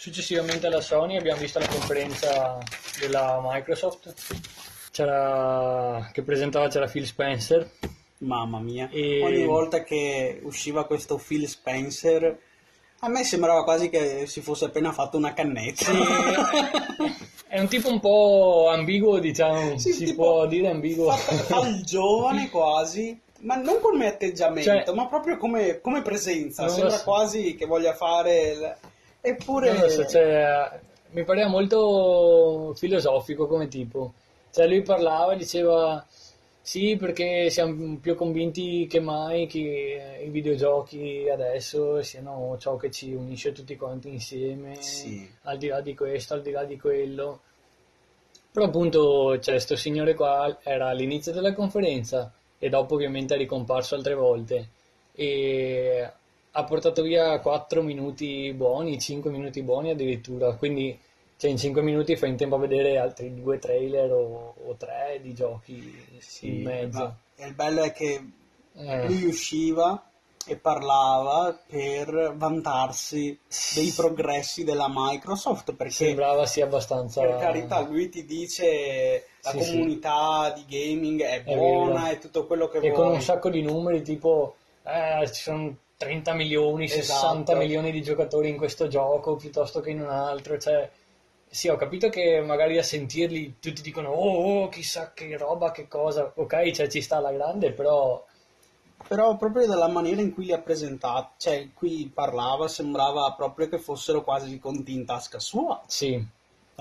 successivamente alla Sony abbiamo visto la conferenza della Microsoft c'era, che presentava c'era Phil Spencer. Mamma mia, E- ogni volta che usciva questo Phil Spencer, a me sembrava quasi che si fosse appena fatto una cannetta. È un tipo un po' ambiguo, diciamo, Sì, si può dire ambiguo. fa, fa il giovane quasi, ma non come atteggiamento, Cioè- ma proprio come, come presenza. Sembra so. quasi che voglia fare. Eppure. Non so, cioè, mi pareva molto filosofico come tipo. Cioè, lui parlava e diceva sì, perché siamo più convinti che mai che i videogiochi adesso siano ciò che ci unisce tutti quanti insieme, Sì. al di là di questo, al di là di quello. Però appunto c'è sto signore qua, era all'inizio della conferenza e dopo ovviamente è ricomparso altre volte e ha portato via 4 minuti buoni, 5 minuti buoni addirittura, quindi cioè, in 5 minuti fai in tempo a vedere altri due trailer o, o tre di giochi in mezzo. E il bello è che Eh, lui usciva e parlava per vantarsi dei progressi della Microsoft perché sembrava sia abbastanza... per carità lui ti dice la Sì, sì. comunità di gaming è buona e tutto quello che e con vuoi un sacco di numeri tipo eh, ci sono 30 milioni, 60 Esatto. milioni di giocatori in questo gioco piuttosto che in un altro, cioè sì, ho capito che magari a sentirli tutti dicono oh, oh, chissà che roba, che cosa, ok, cioè ci sta alla grande, però però proprio dalla maniera in cui li ha presentati cioè cui parlava sembrava proprio che fossero quasi conti in tasca sua sì, eh,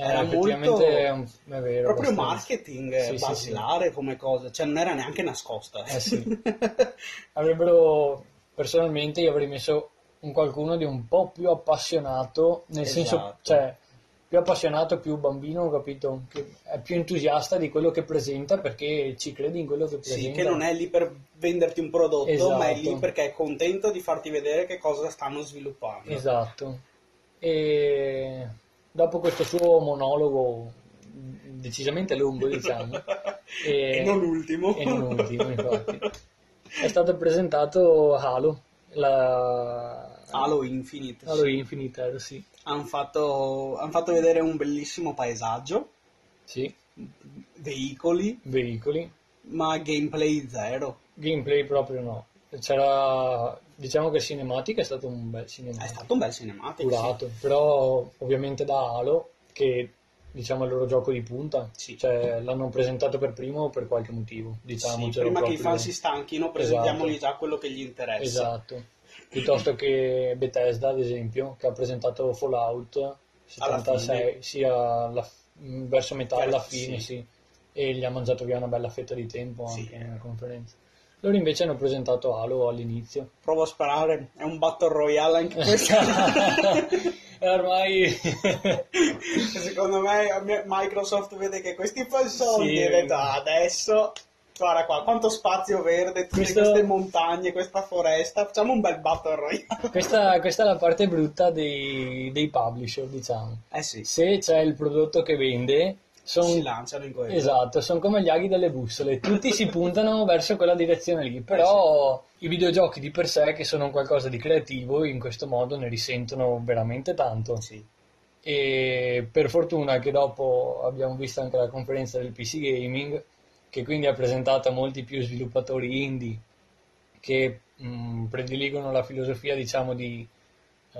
Era effettivamente molto- è, un- è vero. proprio abbastanza. marketing Sì, eh, sì, basilare come cosa cioè non era neanche nascosta Eh sì. Avrebbero, personalmente, io avrei messo un qualcuno di un po' più appassionato, nel senso, Esatto. cioè, più appassionato, più bambino, ho capito, che è più entusiasta di quello che presenta perché ci crede in quello che Sì, presenta. che non è lì per venderti un prodotto, Esatto. ma è lì perché è contento di farti vedere che cosa stanno sviluppando. Esatto. E dopo questo suo monologo decisamente lungo, diciamo, E non l'ultimo. e non ultimo, infatti, è stato presentato Halo, la... Halo Infinite. Halo Infinite, eh, sì. Hanno fatto, han fatto vedere un bellissimo paesaggio, Sì, veicoli, veicoli, ma gameplay zero. gameplay proprio no. C'era, diciamo che cinematica è stato un bel È cinematica, stato un bel cinematico. curato, però ovviamente da Halo, che diciamo il loro gioco di punta, Sì. cioè l'hanno presentato per primo per qualche motivo, Sì, diciamo. prima che i fan si stanchino, presentiamogli Esatto. già quello che gli interessa. Esatto, piuttosto che Bethesda, ad esempio, che ha presentato Fallout 76, sia alla- verso metà alla fine, sì. sì. e gli ha mangiato via una bella fetta di tempo Sì. anche nella conferenza. Loro invece hanno presentato Halo all'inizio. Provo a sparare, è un battle royale anche questo. e ormai Secondo me Microsoft vede che questi fa soldi Sì. e detto "Ah, adesso guarda qua quanto spazio verde, tutte Questo- queste montagne, questa foresta, facciamo un bel battle royale. questa, questa è la parte brutta dei, dei publisher, diciamo. Eh sì, Se c'è il prodotto che vende, si sono lanciano in quello. Esatto, sono come gli aghi delle bussole, tutti si puntano verso quella direzione lì, però i videogiochi di per sé, che sono qualcosa di creativo, in questo modo ne risentono veramente tanto. Sì. E per fortuna che dopo abbiamo visto anche la conferenza del PC Gaming, che quindi ha presentato molti più sviluppatori indie che mh, prediligono la filosofia, diciamo, di eh,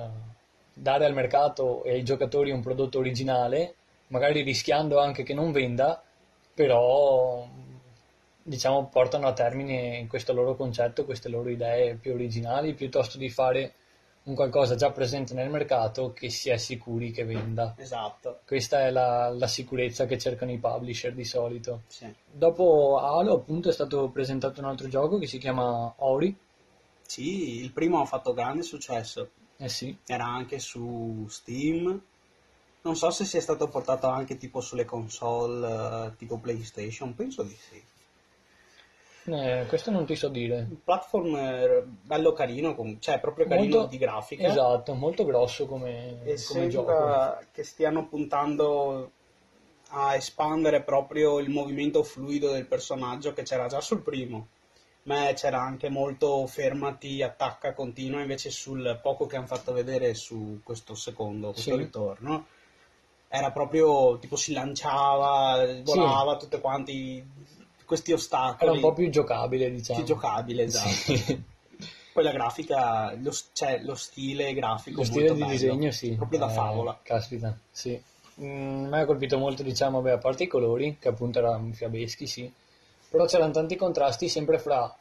dare al mercato e ai giocatori un prodotto originale, magari rischiando anche che non venda, però diciamo portano a termine questo loro concetto, queste loro idee più originali, piuttosto di fare un qualcosa già presente nel mercato che si è sicuri che venda. Esatto. Questa è la, la sicurezza che cercano i publisher di solito. Sì. Dopo Halo appunto è stato presentato un altro gioco che si chiama Ori. Sì, il primo ha fatto grande successo. Eh sì, Era anche su Steam. Non so se sia stato portato anche tipo sulle console eh, tipo PlayStation, penso di sì. Eh, questo non ti so dire. Un platform bello carino, cioè proprio carino Molto- di grafica. Esatto, molto grosso come, E come gioco. che stiano puntando a espandere proprio il movimento fluido del personaggio che c'era già sul primo, me c'era anche molto fermati, attacca, continua, invece sul poco che hanno fatto vedere su questo secondo, questo Sì. ritorno, era proprio tipo si lanciava, volava, tutti quanti questi ostacoli. Era un po' più giocabile, diciamo. più giocabile, esatto. Sì. Poi la grafica, lo, cioè, lo stile grafico Lo stile di bello, disegno, sì. Proprio da Eh, favola. Caspita, sì. Mm, mi ha colpito molto, diciamo, beh, a parte i colori, che appunto erano fiabeschi, sì. Però c'erano tanti contrasti sempre fra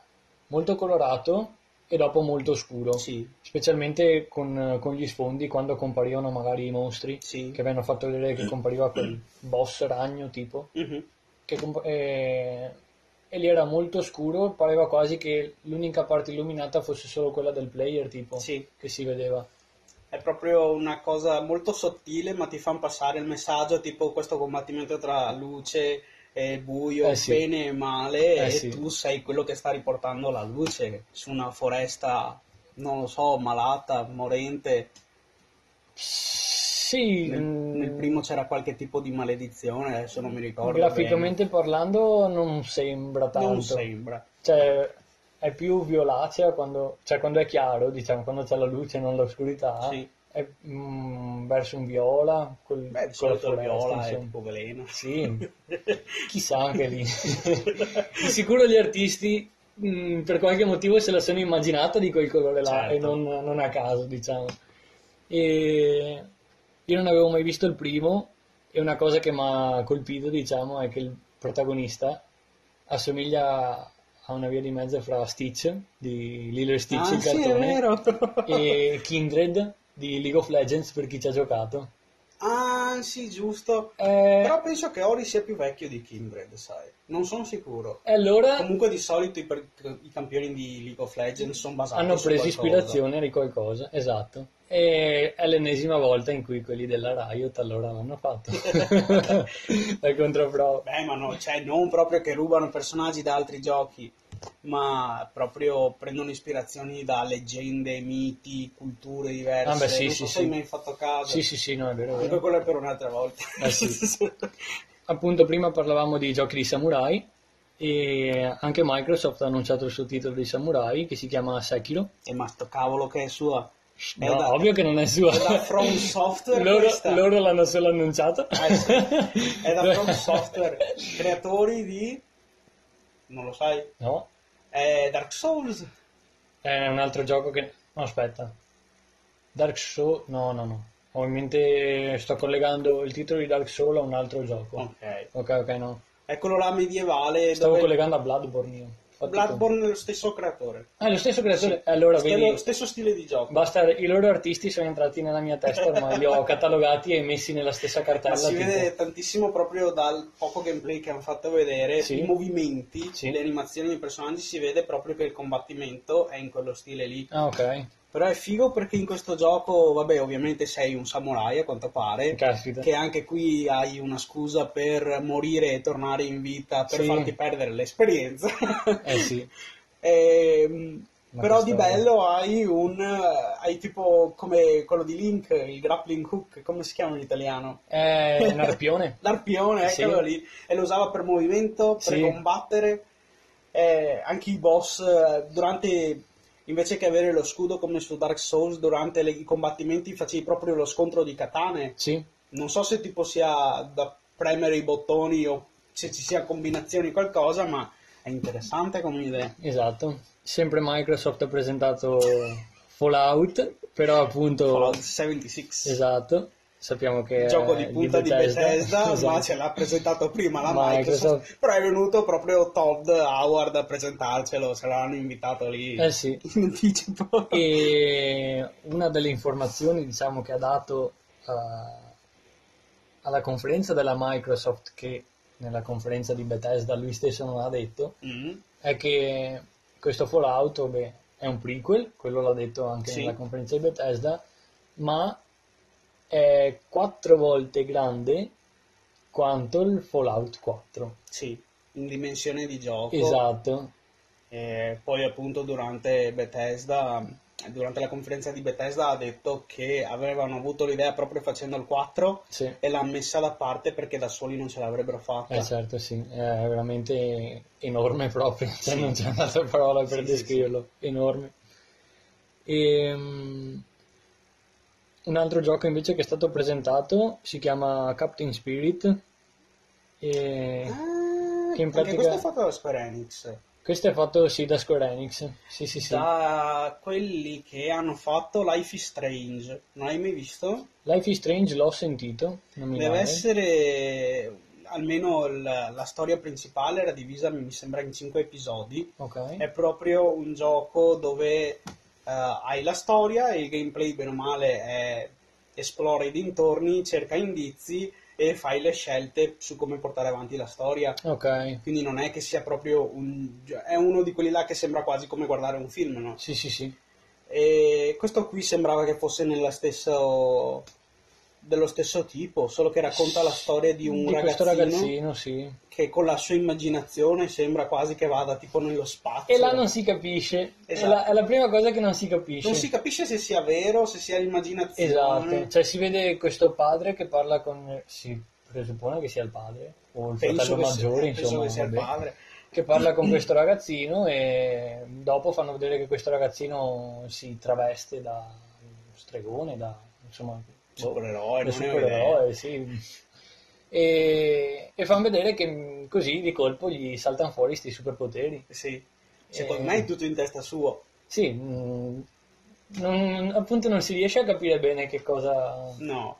molto colorato e dopo molto scuro. Sì, Specialmente con, con gli sfondi, quando comparivano magari i mostri, sì. che avevano fatto vedere che compariva quel boss ragno tipo, Mhm. che comp- eh, e lì era molto scuro, pareva quasi che l'unica parte illuminata fosse solo quella del player, tipo, Sì. che si vedeva. È proprio una cosa molto sottile, ma ti fanno passare il messaggio, tipo questo combattimento tra luce e buio, Eh sì. bene e male, Eh e sì. tu sei quello che sta riportando la luce su una foresta, non lo so, malata, morente. Sì, Nel, mm, nel primo c'era qualche tipo di maledizione, adesso non mi ricordo. graficamente parlando non sembra bene. non tanto. sembra. Cioè, è più violacea quando, cioè, quando è chiaro, diciamo, quando c'è la luce non l'oscurità. Sì. È mm, verso un viola, col, Beh, di solito il viola è tipo veleno. Sì, chissà anche lì. Di sicuro gli artisti mh, per qualche motivo se la sono immaginata di quel colore là Certo. e non, non a caso, diciamo. E io non avevo mai visto il primo e una cosa che mi ha colpito, diciamo, è che il protagonista assomiglia a una via di mezzo fra Stitch di Lilo e Stitch, ah, il sì, cartone, e Kindred di League of Legends per chi ci ha giocato. Ah, sì, giusto. Eh, Però penso che Ori sia più vecchio di Kindred, sai. Non sono sicuro. e allora Comunque di solito i, per- i campioni di League of Legends sono basati hanno preso ispirazione di qualcosa, esatto. E è l'ennesima volta in cui quelli della Riot allora l'hanno fatto. È controprova. Beh, ma no, cioè non proprio che rubano personaggi da altri giochi, ma proprio prendono ispirazioni da leggende, miti, culture diverse. Ah, beh, sì, non sì, so se sì. hai mai fatto caso. Sì, sì, sì, no, è vero, Comunque vero. quello è per un'altra volta. Eh, sì. Appunto, prima parlavamo di giochi di samurai e anche Microsoft ha annunciato il suo titolo di samurai che si chiama Sekiro. e ma sto cavolo che è sua. È No, da- ovvio che non è sua. è da From Software loro, loro l'hanno solo annunciato. Sì. È da From Software, creatori di... non lo sai? No, È Dark Souls. è un altro gioco che... No, aspetta. Dark Souls... No, no, no. Ho in mente... Sto collegando il titolo di Dark Souls a un altro gioco. Ok. Ok, ok, no. È quello là medievale Stavo dove collegando a Bloodborne io. Bloodborne è lo stesso creatore. Ah, lo stesso creatore? Allora, Stesso- vedi... stesso stile di gioco. Basta, i loro artisti sono entrati nella mia testa ormai, li ho catalogati e messi nella stessa cartella. Ma si tipo- vede tantissimo proprio dal poco gameplay che hanno fatto vedere, Sì. i movimenti, Sì. le animazioni dei personaggi, si vede proprio che il combattimento è in quello stile lì. Ah, ok. Però è figo perché in questo gioco, vabbè, ovviamente sei un samurai a quanto pare, Caspita. che anche qui hai una scusa per morire e tornare in vita per Sì. farti perdere l'esperienza. Eh sì. Ehm, Ma però di bello hai un eh, hai tipo come quello di Link, il grappling hook, come si chiama in italiano? È un arpione. L'arpione, Sì. eccolo lì, e lo usava per movimento, per Sì. combattere. Eh, anche i boss eh, durante invece che avere lo scudo come su Dark Souls durante le- i combattimenti facevi proprio lo scontro di katane. Sì. Non so se tipo sia da premere i bottoni o se ci sia combinazioni qualcosa, ma è interessante come idea. Esatto. Sempre Microsoft ha presentato Fallout, però appunto... Fallout 76. Esatto. Sappiamo che Il gioco di punta di Bethesda, ma Esatto. ce l'ha presentato prima la Microsoft. Microsoft, però è venuto proprio Todd Howard a presentarcelo, ce l'hanno invitato lì Eh sì. in anticipo. E una delle informazioni, diciamo, che ha dato eh, alla conferenza della Microsoft, che nella conferenza di Bethesda lui stesso non ha detto, Mm. è che questo Fallout beh, è un prequel, quello l'ha detto anche Sì. nella conferenza di Bethesda, ma è quattro volte grande quanto il Fallout 4. Sì, in dimensione di gioco. Esatto, E poi appunto durante Bethesda durante la conferenza di Bethesda ha detto che avevano avuto l'idea proprio facendo il 4 Sì. e l'ha messa da parte perché da soli non ce l'avrebbero fatta. Eh certo, sì, è veramente enorme proprio, cioè Sì. non c'è un'altra parola per Sì, descriverlo, enorme. Ehm, un altro gioco invece che è stato presentato si chiama Captain Spirit e Ah, che in pratica- questo è fatto da Square Enix. questo è fatto sì da Square Enix, sì sì sì. Da quelli che hanno fatto Life is Strange. Non l'hai mai visto? Life is Strange l'ho sentito, non mi Deve male. essere almeno il- la storia principale era divisa, mi sembra, in cinque episodi. Ok, È proprio un gioco dove hai la storia e il gameplay, bene o male, è esplora i dintorni, cerca indizi e fai le scelte su come portare avanti la storia. ok, Quindi non è che sia proprio un... gio- è uno di quelli là che sembra quasi come guardare un film, no? sì sì sì, E questo qui sembrava che fosse nella stesso... dello stesso tipo, solo che racconta la storia di un di ragazzino, ragazzino sì. che con la sua immaginazione sembra quasi che vada tipo nello spazio. E là non si capisce, è, Esatto. la, è la prima cosa che non si capisce. Non si capisce se sia vero, se sia l'immaginazione. Esatto, cioè si vede questo padre che parla con... si presuppone che sia il padre, o il penso fratello che, sia- maggiore, penso insomma, che sia il vabbè, padre. che parla con questo ragazzino e dopo fanno vedere che questo ragazzino si traveste da stregone, da insomma... boh, Supereroe, non supereroe, sì. E, e fanno vedere che mh, così di colpo gli saltano fuori questi superpoteri. Sì. Secondo Eh. me è tutto in testa sua. Sì, mh, non- appunto non si riesce a capire bene che cosa... No.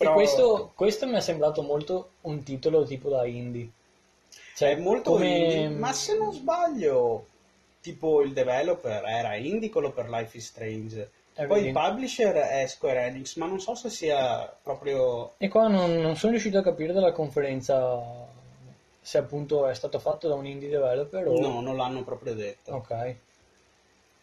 E Però questo, questo mi è sembrato molto un titolo tipo da indie. Cioè, è molto come- indie, ma se non sbaglio, tipo il developer era indie quello per Life is Strange. Eh, Poi il publisher è Square Enix, ma non so se sia proprio... E qua non, non sono riuscito a capire dalla conferenza se appunto è stato fatto da un indie developer o... No, non l'hanno proprio detto. Ok.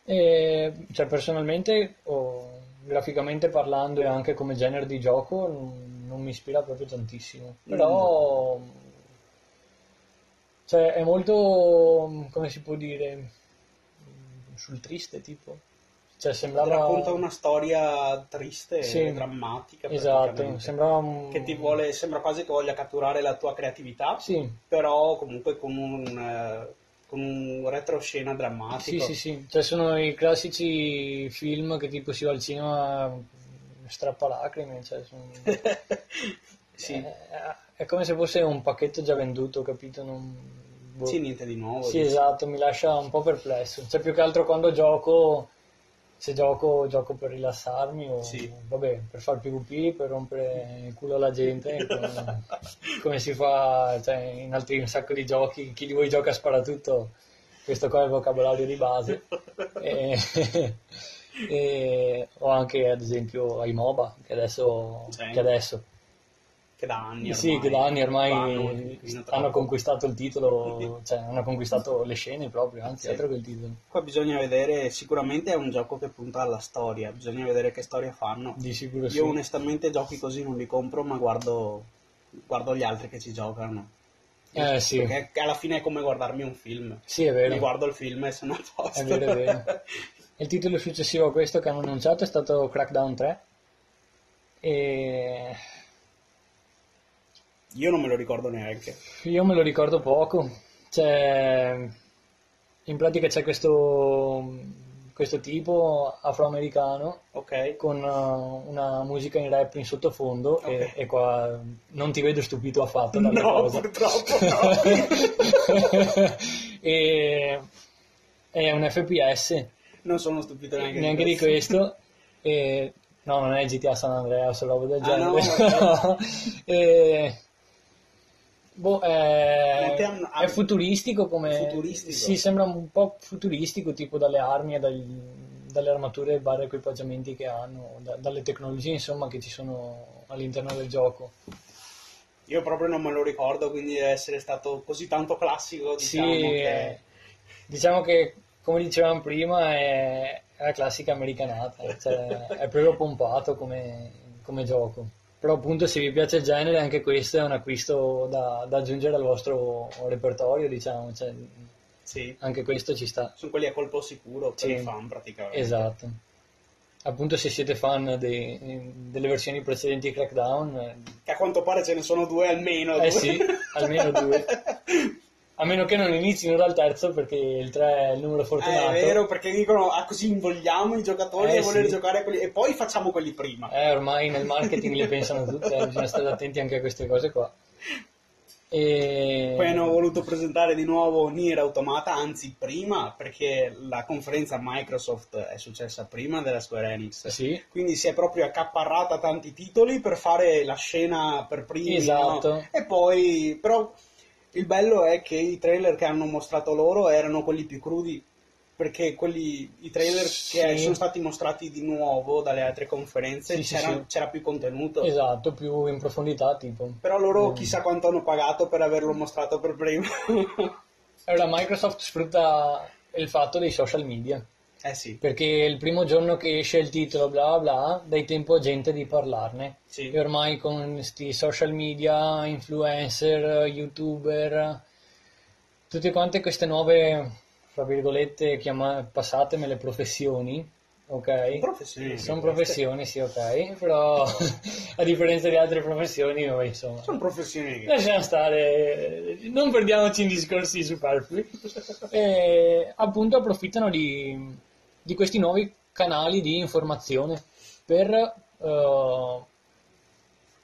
E, cioè, personalmente, o graficamente parlando e anche come genere di gioco, non, non mi ispira proprio tantissimo. Però, cioè, è molto, come si può dire, sul triste tipo. Cioè, sembrava... Racconta una storia triste Sì. e drammatica. Esatto, sembrava un... Che ti vuole, sembra quasi che voglia catturare la tua creatività, Sì, però comunque con un, eh, con un retroscena sì, drammatico. sì, sì. Cioè, sono i classici film che tipo si va al cinema strappa lacrime, cioè, sono... Sì. Eh, è come se fosse un pacchetto già venduto, capito? Non... boh. Sì, niente di nuovo. Sì, dici. esatto, mi lascia un po' perplesso. Cioè, più che altro quando gioco, se gioco, gioco per rilassarmi o, Sì. vabbè, per far PvP, per rompere il culo alla gente, come, come si fa cioè, in altri un sacco di giochi. Chi di voi gioca a sparatutto, questo qua è il vocabolario di base. E, e- o anche, ad esempio, ai MOBA, che adesso... Sì. Che adesso Che da anni sì, ormai che da anni ormai vanno hanno conquistato il titolo, cioè hanno conquistato le scene proprio, anzi Sì. altro che il titolo. Qua bisogna vedere, sicuramente è un gioco che punta alla storia, bisogna vedere che storia fanno. Di sicuro sì. Io onestamente giochi così non li compro, ma guardo, guardo gli altri che ci giocano. Eh sì, Perché alla fine è come guardarmi un film. sì è Mi vero, guardo il film e sono a posto. è vero, è vero. Il titolo successivo a questo che hanno annunciato è stato Crackdown 3 e Io non me lo ricordo neanche. io me lo ricordo poco, cioè in pratica c'è questo, questo tipo afroamericano Ok? con uh, una musica in rap in sottofondo e, Ok. e qua non ti vedo stupito affatto No, cosa. purtroppo no. e, è un FPS, non sono stupito neanche, neanche di questo. E, no, non è GTA San Andreas o roba del Ah, no? genere. E- boh, è, hanno- è futuristico come... Futuristico? Sì, sembra un po' futuristico, tipo dalle armi e dagli- dalle armature e vari equipaggiamenti che hanno, da- dalle tecnologie insomma che ci sono all'interno del gioco. Io proprio non me lo ricordo, quindi deve essere stato così tanto classico, diciamo, sì, che... eh, diciamo che come dicevamo prima è, è la classica americanata, cioè è proprio pompato come, come gioco. Però appunto se vi piace il genere anche questo è un acquisto da, da aggiungere al vostro repertorio, diciamo. Cioè, Sì. Anche questo ci sta. Sono quelli a colpo sicuro per Sì. i fan praticamente. Esatto. Appunto, se siete fan dei- delle versioni precedenti di Crackdown, eh, Che a quanto pare ce ne sono due almeno. Eh due. sì, almeno due. a meno che non inizino dal terzo, perché il 3 è il numero Eh, fortunato. è vero, perché dicono ah, così invogliamo i giocatori Eh, a voler sì. giocare a quelli e poi facciamo quelli prima. Eh, ormai nel marketing le pensano tutte, eh, bisogna stare attenti anche a queste cose qua. E... Poi hanno voluto presentare di nuovo Nier Automata, anzi prima, perché la conferenza Microsoft è successa prima della Square Enix. Sì, Quindi si è proprio accaparrata tanti titoli per fare la scena per primi. Esatto. no? E poi, però, il bello è che i trailer che hanno mostrato loro erano quelli più crudi. Perché quelli, i trailer Sì. che sono stati mostrati di nuovo dalle altre conferenze Sì, c'era, sì. c'era più contenuto. esatto, più in profondità, tipo. Però loro Mm. chissà quanto hanno pagato per averlo mostrato per primo. Allora, Microsoft sfrutta il fatto dei social media, eh sì, perché il primo giorno che esce il titolo, bla bla bla, dai tempo a gente di parlarne. sì. E ormai con questi social media, influencer, youtuber, tutte quante queste nuove, fra virgolette, chiama- passatemele professioni, ok? Professioni. Sono professioni, sì, ok, però a differenza di altre professioni, vabbè, insomma, Sono professioni lasciamo stare, non perdiamoci in discorsi superflui. E appunto approfittano di, di questi nuovi canali di informazione per eh,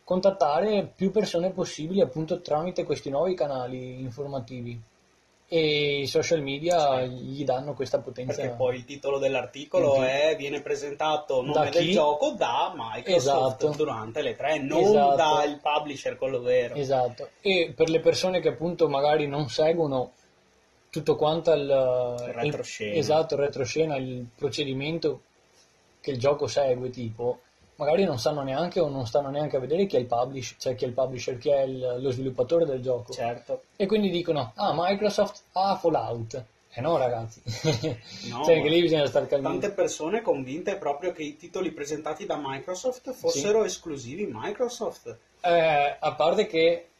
contattare più persone possibili appunto tramite questi nuovi canali informativi e i social media gli danno questa potenza Perché poi il titolo dell'articolo è viene presentato nome del gioco da Microsoft Esatto. durante le tre, non Esatto. dal publisher quello vero. Esatto, e per le persone che appunto magari non seguono tutto quanto il, Il retroscena. esatto, il retroscena, il procedimento che il gioco segue, tipo, magari non sanno neanche o non stanno neanche a vedere chi è il publisher, cioè chi è il publisher, chi è il- lo sviluppatore del gioco. Certo. E quindi dicono, ah, Microsoft ha Fallout. Eh no, ragazzi. No, cioè, che lì bisogna stare calmi. Tante persone convinte proprio che i titoli presentati da Microsoft fossero esclusivi Microsoft. Eh, a parte che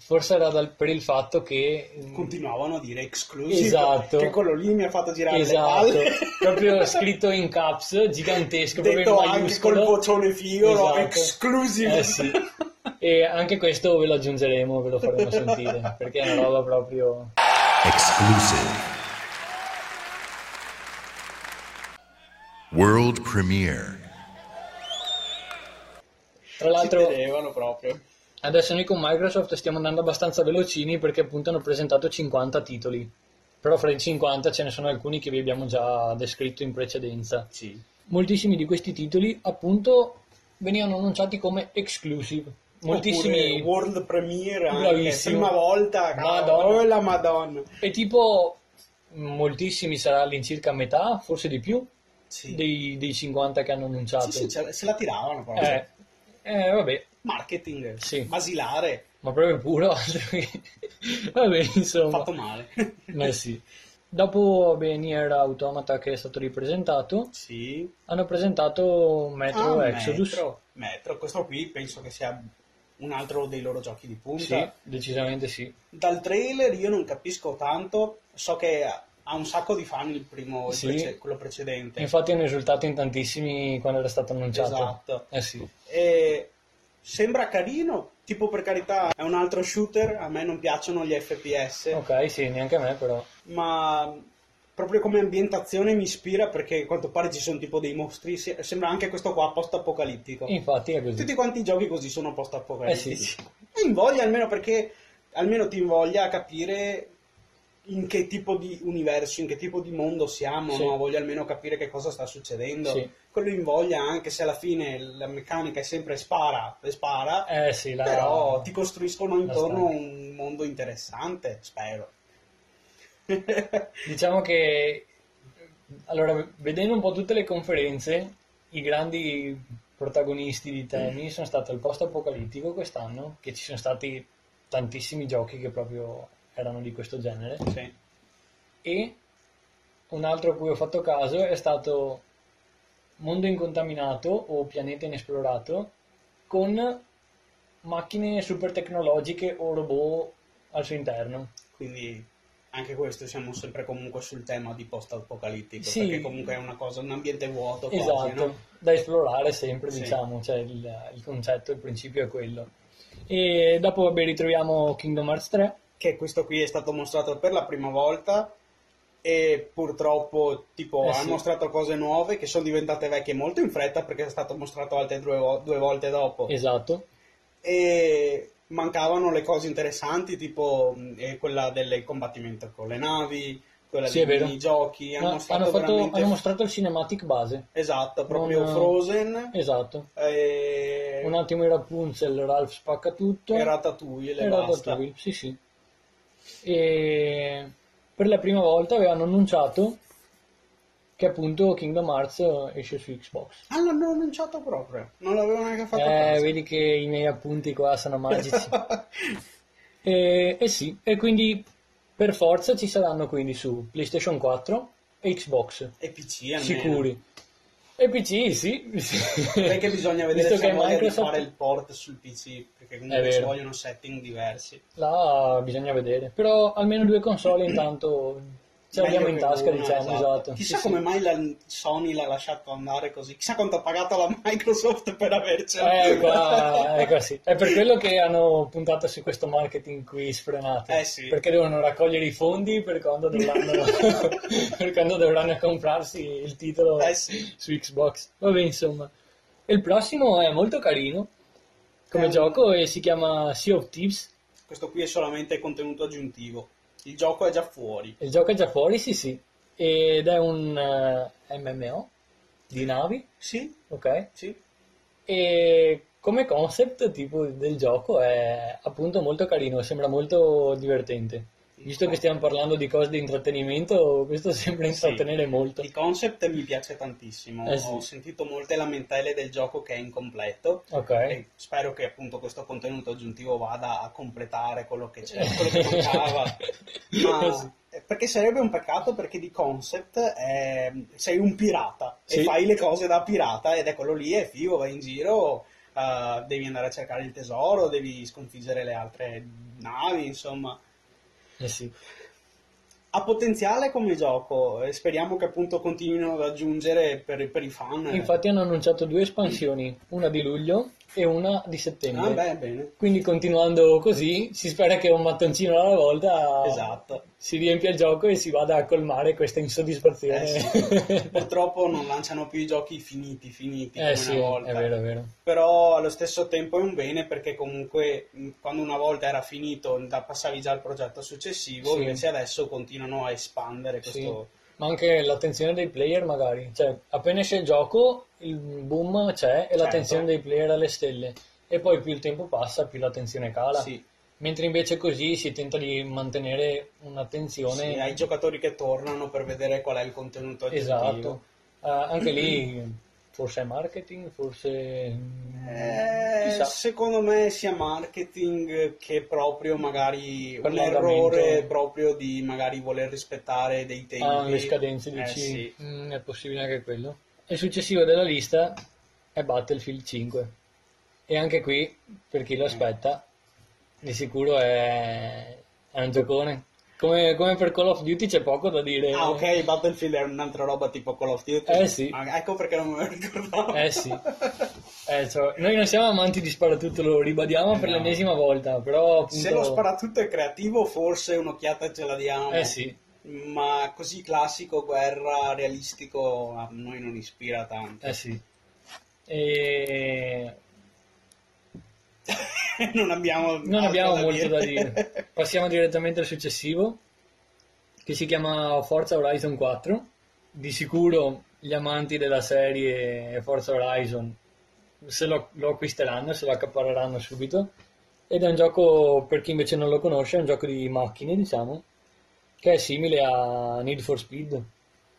forse era dal- per il fatto che... mm, Continuavano a dire exclusive. Esatto. Che quello lì mi ha fatto girare Esatto, le palle. proprio scritto in caps, gigantesco, proprio Detto in anche maiuscolo. col vocione figo? Esatto. exclusive. Eh sì. E anche questo ve lo aggiungeremo, ve lo faremo sentire, perché è una roba proprio... Exclusive. World premiere. Tra Ci l'altro, proprio. Adesso noi con Microsoft stiamo andando abbastanza velocini perché appunto hanno presentato 50 titoli. Però fra i 50 ce ne sono alcuni che vi abbiamo già descritto in precedenza. Sì. Moltissimi di questi titoli appunto venivano annunciati come exclusive. Moltissimi Oppure World Premiere Bravissimo. prima volta. Madonna. Oh la madonna. E tipo moltissimi sarà all'incirca metà, forse di più, Sì. dei, dei 50 che hanno annunciato. Sì, sì, se la tiravano proprio. eh, eh, vabbè, Marketing. Sì. Basilare. ma proprio puro. che- vabbè, insomma. Fatto male. Eh sì. Dopo vabbè, Nier Automata che è stato ripresentato, sì. hanno presentato Metro Ah, Exodus. Metro. Metro. Questo qui penso che sia un altro dei loro giochi di punta. Sì, decisamente sì. Dal trailer io non capisco tanto. So che ha un sacco di fan il primo, il Sì. prece- quello precedente. Infatti hanno esultato in tantissimi quando era stato annunciato. Esatto. Eh sì. E sembra carino, tipo per carità è un altro shooter, a me non piacciono gli FPS, Ok, sì, neanche a me però. ma proprio come ambientazione mi ispira perché a quanto pare ci sono tipo dei mostri, se- sembra anche questo qua post-apocalittico. Infatti è così. Tutti quanti i giochi così sono post-apocalittici. Eh sì. E invoglia almeno perché almeno ti invoglia a capire in che tipo di universo, in che tipo di mondo siamo, Sì. no? voglio almeno capire che cosa sta succedendo. Sì. Quello invoglia anche se alla fine la meccanica è sempre spara e spara, Eh sì, la... però ti costruiscono intorno un mondo interessante, spero. Diciamo che allora, vedendo un po' tutte le conferenze, i grandi protagonisti di temi sono stati il post-apocalittico quest'anno, che ci sono stati tantissimi giochi che proprio erano di questo genere, Sì. e un altro a cui ho fatto caso è stato Mondo incontaminato o Pianeta inesplorato con macchine super tecnologiche o robot al suo interno. Quindi Anche questo siamo sempre comunque sul tema di post-apocalittico, Sì. perché comunque è una cosa, un ambiente vuoto quasi, Esatto, no? da esplorare sempre, Sì. diciamo, cioè il, il concetto, il principio è quello. E dopo vabbè, ritroviamo Kingdom Hearts 3, Che questo qui è stato mostrato per la prima volta e purtroppo tipo Eh ha sì. mostrato cose nuove che sono diventate vecchie molto in fretta perché è stato mostrato altre due, due volte dopo. esatto, e mancavano le cose interessanti tipo eh, quella del combattimento con le navi quella Sì, dei minigiochi hanno No, mostrato hanno, fatto- veramente hanno mostrato il cinematic base, esatto proprio Non- Frozen. Esatto, e, un attimo i Rapunzel, Ralph spacca tutto, e Ratatouille e Ratatouille, sì sì. E per la prima volta avevano annunciato che appunto Kingdom Hearts esce su Xbox. ah l'hanno annunciato proprio non l'avevo neanche fatto Eh, caso. vedi che i miei appunti qua sono magici. e, e sì, e quindi per forza ci saranno quindi su PlayStation 4 e Xbox, e PC almeno sicuri. E PC, sì. perché bisogna vedere Visto se di Microsoft- fare il port sul PC perché comunque ci vogliono setting diversi Là bisogna vedere. Però almeno due console intanto ce l'abbiamo in tasca, una, diciamo, esatto. esatto. Chissà Sì, come sì. mai la Sony l'ha lasciato andare così. Chissà quanto ha pagato la Microsoft per avercelo. Eh, qua è così. È per quello che hanno puntato su questo marketing qui sfrenato. Eh, sì. Perché devono raccogliere i fondi per quando dovranno, per quando dovranno comprarsi il titolo Eh, sì. su Xbox. Vabbè, insomma. E il prossimo è molto carino come un- gioco e si chiama Sea of Thieves. Questo qui è solamente contenuto aggiuntivo. Il gioco è già fuori. Il gioco è già fuori, sì, sì. Ed è un eh, MMO di navi, Sì, ok? sì. E come concept tipo del gioco è appunto molto carino, sembra molto divertente. Visto che stiamo parlando di cose di intrattenimento, questo sembra Sì. intrattenere molto. Il concept mi piace tantissimo. Eh, sì. Ho sentito molte lamentele del gioco che è incompleto. Ok. E spero che appunto questo contenuto aggiuntivo vada a completare quello che c'è, quello che mancava. Ma- sì. perché sarebbe un peccato perché di concept è- sei un pirata Sì. e fai le cose da pirata ed è quello lì, è figo, vai in giro, eh, devi andare a cercare il tesoro, devi sconfiggere le altre navi, insomma. Eh sì. Ha potenziale come gioco e speriamo che appunto continuino ad aggiungere per, per i fan. Infatti hanno annunciato due espansioni, una di luglio e una di settembre. Ah, beh. Quindi continuando così, si spera che un mattoncino alla volta Esatto. si riempia il gioco e si vada a colmare questa insoddisfazione. Eh Purtroppo non lanciano più i giochi finiti, finiti Eh sì, una volta. è vero, è vero. Però allo stesso tempo è un bene perché comunque quando una volta era finito passavi già al progetto successivo, Sì. invece adesso continuano a espandere Sì. Ma anche l'attenzione dei player magari, cioè appena esce il gioco il boom c'è e l'attenzione Certo. dei player alle stelle e poi più il tempo passa più l'attenzione cala. Sì, Mentre invece così si tenta di mantenere un'attenzione sì, ai giocatori che tornano per vedere qual è il contenuto aggiuntivo. esatto. Eh, anche lì forse è marketing, forse Eh, secondo me sia marketing che proprio magari un errore proprio di magari voler rispettare dei tempi. Ah, le scadenze Eh, dici? sì. Mm, è possibile anche quello. Il successivo della lista è Battlefield 5. E anche qui, per chi lo aspetta, di sicuro è, è un giocone. Come, come per Call of Duty c'è poco da dire. Ah, ok, Battlefield è un'altra roba tipo Call of Duty. Eh, sì. Ah, ecco perché non me lo ricordavo. Eh sì. Eh, cioè, noi non siamo amanti di sparatutto, lo ribadiamo per No. l'ennesima volta, però appunto... Se lo sparatutto è creativo, forse un'occhiata ce la diamo. Eh sì, Ma così classico, guerra, realistico, a noi non ispira tanto. eh sì. E... non abbiamo, Non abbiamo molto da dire. Passiamo direttamente al successivo, che si chiama Forza Horizon 4. Di sicuro gli amanti della serie Forza Horizon se lo, lo acquisteranno, se lo accaparreranno subito. Ed è un gioco, per chi invece non lo conosce, è un gioco di macchine, diciamo, che è simile a Need for Speed,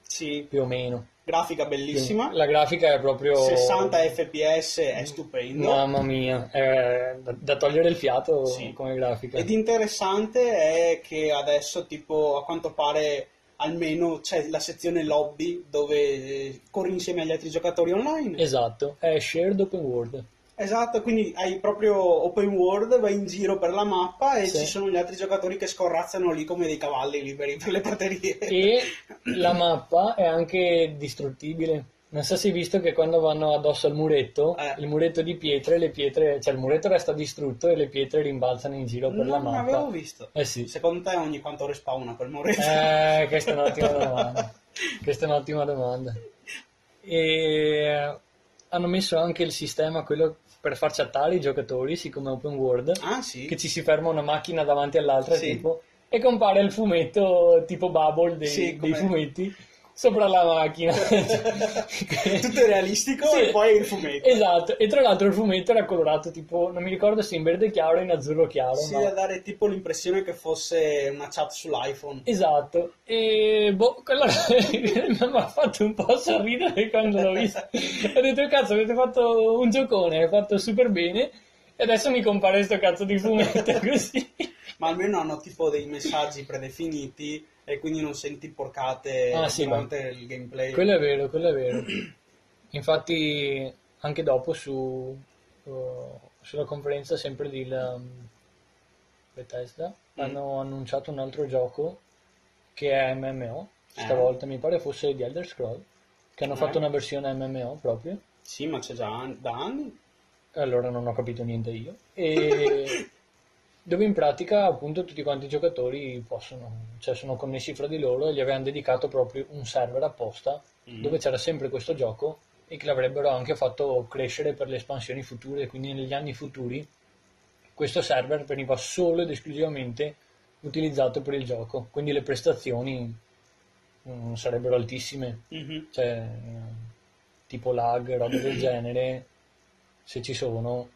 sì, più o meno. Grafica bellissima. La grafica è proprio... 60 fps è stupendo. Mamma mia, è da, da togliere il fiato Sì. come grafica. Ed interessante è che adesso, tipo, a quanto pare, almeno c'è la sezione lobby dove eh, corri insieme agli altri giocatori online. Esatto, è shared open world. Esatto, quindi hai proprio open world, vai in giro per la mappa e Sì. ci sono gli altri giocatori che scorrazzano lì come dei cavalli liberi per le praterie. E la mappa è anche distruttibile. Non so se hai visto che quando vanno addosso al muretto, Eh. il muretto di pietre, le pietre, cioè il muretto resta distrutto e le pietre rimbalzano in giro per la non mappa. avevo visto. Eh sì. Secondo te ogni quanto respawna quel muretto? Eh, questa è un'ottima domanda. Questa è un'ottima domanda. E hanno messo anche il sistema, quello per far chattare i giocatori, siccome è open world, Ah sì? che ci si ferma una macchina davanti all'altra, Sì. tipo, e compare il fumetto tipo Bubble dei, Sì, dei fumetti sopra la macchina. Tutto realistico Sì. e poi il fumetto. Esatto, e tra l'altro il fumetto era colorato tipo, non mi ricordo se in verde chiaro o in azzurro chiaro. Sì, ma- da dare tipo l'impressione che fosse una chat sull'iPhone. Esatto, e boh, quello mi ha fatto un po' sorridere quando l'ho visto. Ho detto, cazzo, avete fatto un giocone, hai fatto super bene, e adesso mi compare sto cazzo di fumetto così. Ma almeno hanno tipo dei messaggi predefiniti e quindi non senti porcate Ah, sì, durante il gameplay. Quello è vero, quello è vero. Infatti, anche dopo su, uh, sulla conferenza sempre di um, Bethesda hanno annunciato un altro gioco che è MMO. Stavolta mi pare fosse di Elder Scroll, che hanno Eh. fatto una versione MMO proprio. Sì, ma c'è già an- da anni. allora non ho capito niente io. E dove in pratica appunto tutti quanti i giocatori possono, cioè sono connessi fra di loro e gli avevano dedicato proprio un server apposta Mm. dove c'era sempre questo gioco e che l'avrebbero anche fatto crescere per le espansioni future, quindi negli anni futuri questo server veniva solo ed esclusivamente utilizzato per il gioco, quindi le prestazioni mm, sarebbero altissime Mhm. cioè tipo lag, robe del genere, se ci sono,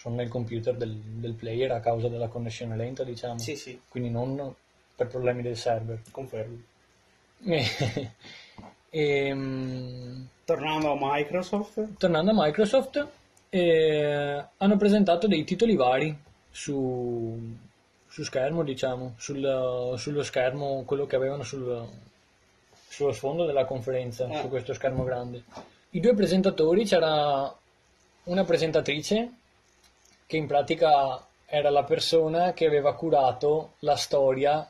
sono nel computer del, del player a causa della connessione lenta, diciamo. Sì, sì, Quindi non per problemi del server. confermo. Ehm, Tornando a Microsoft, tornando a Microsoft, eh, hanno presentato dei titoli vari su, su schermo, diciamo, sul- sullo schermo, quello che avevano sul- sullo sfondo della conferenza, Eh. su questo schermo grande. I due presentatori c'era una presentatrice che in pratica era la persona che aveva curato la storia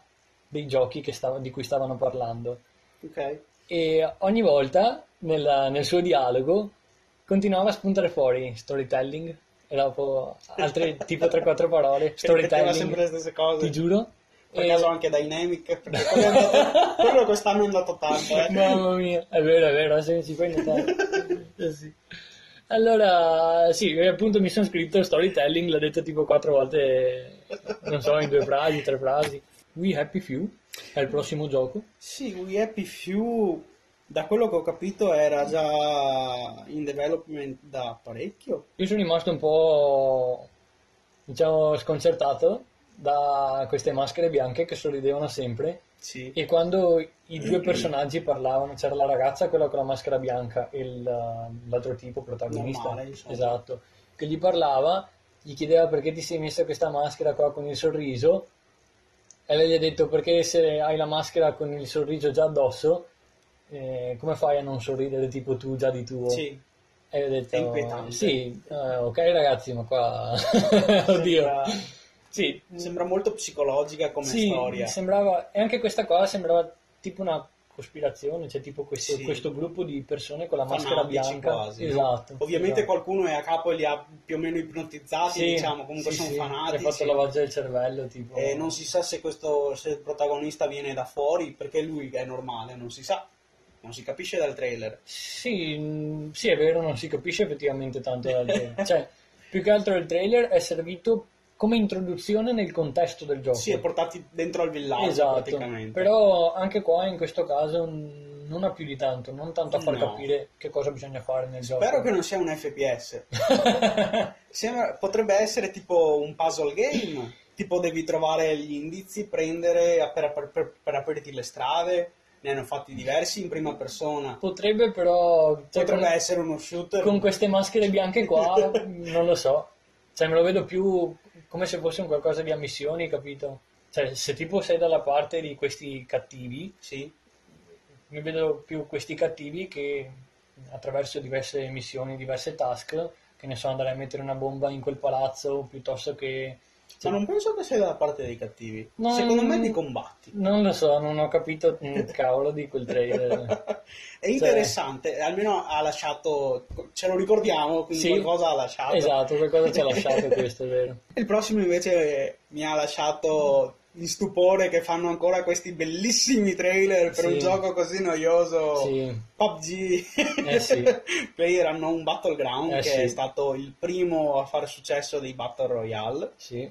dei giochi stava- di cui stavano parlando ok. e ogni volta nel, nel suo dialogo continuava a spuntare fuori storytelling e dopo altre tipo 3-4 parole Ripeteva sempre storytelling le stesse cose. ti giuro Per E- caso anche Dynamic, perché quello, andato- quello quest'anno è andato tanto. Eh. mamma mia è vero è vero se ci fai notare sì. allora sì e appunto mi sono scritto storytelling l'ha detto tipo 4 volte non so in due frasi tre frasi. We Happy Few è il prossimo gioco. Sì, We Happy Few, da quello che ho capito, era già in development da parecchio. Io sono rimasto un po', diciamo, sconcertato da queste maschere bianche che sorridevano sempre Sì. e quando i due personaggi parlavano, c'era la ragazza, quella con la maschera bianca e il- l'altro tipo protagonista, Normale, esatto, che gli parlava, gli chiedeva perché ti sei messa questa maschera qua con il sorriso e lei gli ha detto perché se hai la maschera con il sorriso già addosso, eh, come fai a non sorridere tipo tu già di tuo? Sì. E ho detto, È inquietante. sì, eh, ok ragazzi, ma qua... Oddio. Sembra, Sì, sembra molto psicologica come sì, storia. sembrava... E anche questa qua sembrava tipo una cospirazione, cioè tipo questo, Sì. questo gruppo di persone con la maschera Fanatici bianca. quasi? Esatto. Ovviamente esatto. qualcuno è a capo e li ha più o meno ipnotizzati, Sì, diciamo, comunque sì, sono sì, fanatici. Ha fatto lavaggio del cervello, tipo... E non si sa se, questo, se il protagonista viene da fuori, perché lui è normale, non si sa. Non si capisce dal trailer. Sì, mh, sì, è vero, non si capisce effettivamente tanto dal trailer. Cioè, più che altro il trailer è servito come introduzione nel contesto del gioco. Si è portati dentro al villaggio Esatto, praticamente. però anche qua in questo caso non ha più di tanto, non tanto a far No. capire che cosa bisogna fare nel gioco. Spero che non sia un FPS. Sembra- potrebbe essere tipo un puzzle game. Tipo devi trovare gli indizi, prendere per, per- per- per aprirti le strade. Ne hanno fatti diversi in prima persona. Potrebbe però, cioè, Potrebbe con, essere uno shooter. con queste maschere bianche qua, non lo so, cioè me lo vedo più come se fosse un qualcosa di ammissioni, capito? Cioè se tipo sei dalla parte di questi cattivi, Sì, mi vedo più questi cattivi che attraverso diverse missioni, diverse task, che ne so, andare a mettere una bomba in quel palazzo piuttosto che... Ma non penso che sei dalla parte dei cattivi. No, Secondo me ti combatti. Non lo so, non ho capito un cavolo di quel trailer. È interessante, almeno ha lasciato, ce lo ricordiamo, quindi Sì. qualcosa ha lasciato. Esatto, qualcosa ci ha lasciato questo, è vero. Il prossimo invece mi ha lasciato di stupore che fanno ancora questi bellissimi trailer per Sì. un gioco così noioso. Sì. PUBG. Eh sì. Player hanno un Battleground Eh che sì. è stato il primo a fare successo dei Battle Royale, Sì,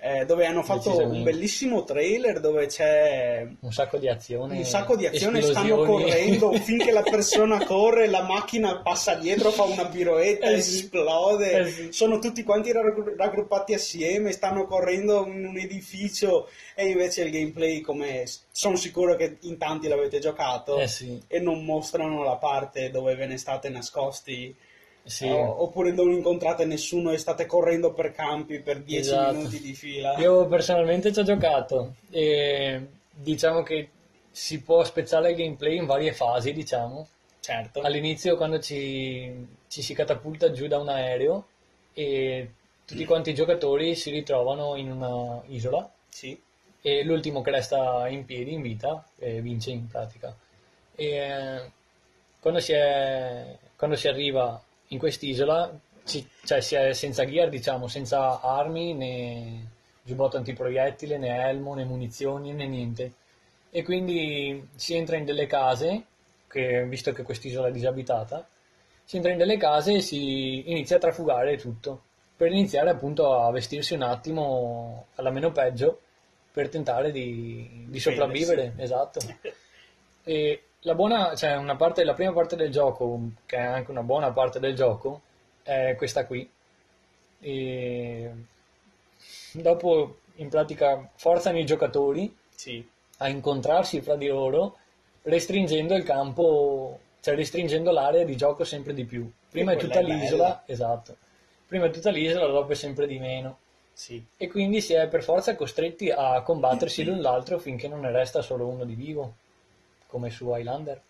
eh, dove hanno fatto un bellissimo trailer dove c'è un sacco di azione. un sacco di azione, stanno correndo finché la persona corre, la macchina passa dietro, fa una piroetta, Eh esplode, Eh sì. sono tutti quanti raggru- raggruppati assieme, stanno correndo in un edificio e invece il gameplay come sono sicuro che in tanti l'avete giocato Eh sì, e non mostrano la parte dove ve ne state nascosti sì. o- oppure non incontrate nessuno e state correndo per campi per 10 Esatto. minuti di fila. Io personalmente ci ho giocato e diciamo che si può spezzare il gameplay in varie fasi, diciamo. Certo. All'inizio quando ci, ci si catapulta giù da un aereo e tutti quanti i giocatori si ritrovano in una isola Sì. e l'ultimo che resta in piedi, in vita, eh, vince in pratica. E eh, quando si, è- quando si arriva in quest'isola, ci- cioè si è senza gear, diciamo, senza armi né giubbotto antiproiettile, né elmo, né munizioni, né niente. E quindi si entra in delle case, che, visto che quest'isola è disabitata, si entra in delle case e si inizia a trafugare tutto, per iniziare appunto a vestirsi un attimo alla meno peggio per tentare di, di sopravvivere, esatto. E la buona, cioè una parte, la prima parte del gioco, che è anche una buona parte del gioco, è questa qui. E dopo, in pratica, forzano i giocatori Sì. a incontrarsi fra di loro, restringendo il campo, cioè restringendo l'area di gioco sempre di più. Prima è tutta è l'isola, esatto. Prima è tutta l'isola, dopo è sempre di meno. Sì. E quindi si è per forza costretti a combattersi l'un l'altro finché non ne resta solo uno di vivo, come su Highlander,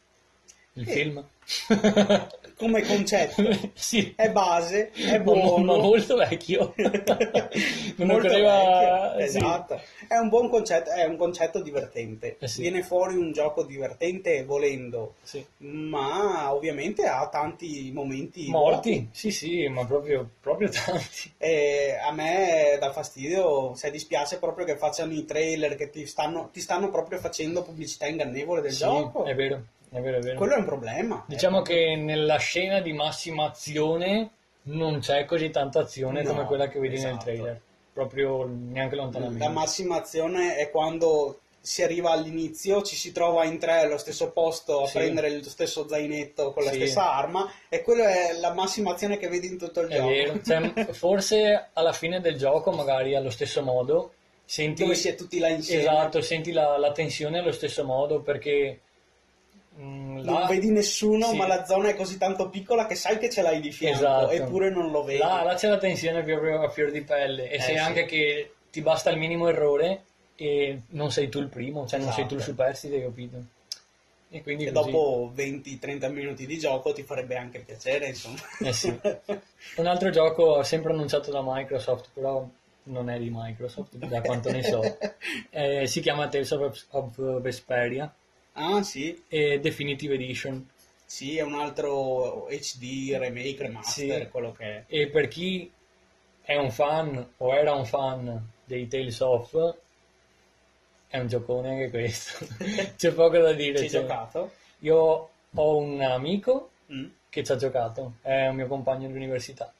il Eh. film. Come concetto. sì, è base, è buono. ma molto vecchio. non Molto occorreva... vecchio, sì. Esatto. È un buon concetto, è un concetto divertente. Eh sì. Viene fuori un gioco divertente volendo, Sì. ma ovviamente ha tanti momenti Morti, vuoti. sì sì, ma proprio, proprio tanti. E a me dà fastidio, se dispiace proprio che facciano i trailer che ti stanno, ti stanno proprio facendo pubblicità ingannevole del Sì, gioco. è vero, è vero, è vero. Quello è un problema. Diciamo che nella scena di massima azione non c'è così tanta azione No, come quella che vedi nel esatto. trailer, proprio neanche lontanamente. La massima azione è quando si arriva all'inizio, ci si trova in tre allo stesso posto a Sì. prendere lo stesso zainetto con la Sì. stessa arma e quella è la massima azione che vedi in tutto il È gioco. vero, Cioè, forse alla fine del gioco, magari allo stesso modo, senti, Dove si è tutti là insieme. esatto, senti la, la tensione allo stesso modo perché mm, Non là- vedi nessuno, sì. ma la zona è così tanto piccola che sai che ce l'hai di fianco, Esatto. eppure non lo vedi. Là, là c'è la tensione proprio a fior di pelle e Eh, sai sì. anche che ti basta il minimo errore e non sei tu il primo, cioè non sei tu il Esatto. superstite, capito? E quindi E dopo 20-30 minuti di gioco ti farebbe anche piacere, insomma. Eh sì. Un altro gioco sempre annunciato da Microsoft, però non è di Microsoft, da quanto ne so. Eh, si chiama Tales of, of Vesperia ah, sì. e Definitive Edition. Sì, è un altro HD, remake, remaster, Sì. quello che è. E per chi è un fan o era un fan dei Tales of, è un giocone anche questo. C'è poco da dire. Ci hai cioè. giocato? Io ho un amico Mm. che ci ha giocato, è un mio compagno di università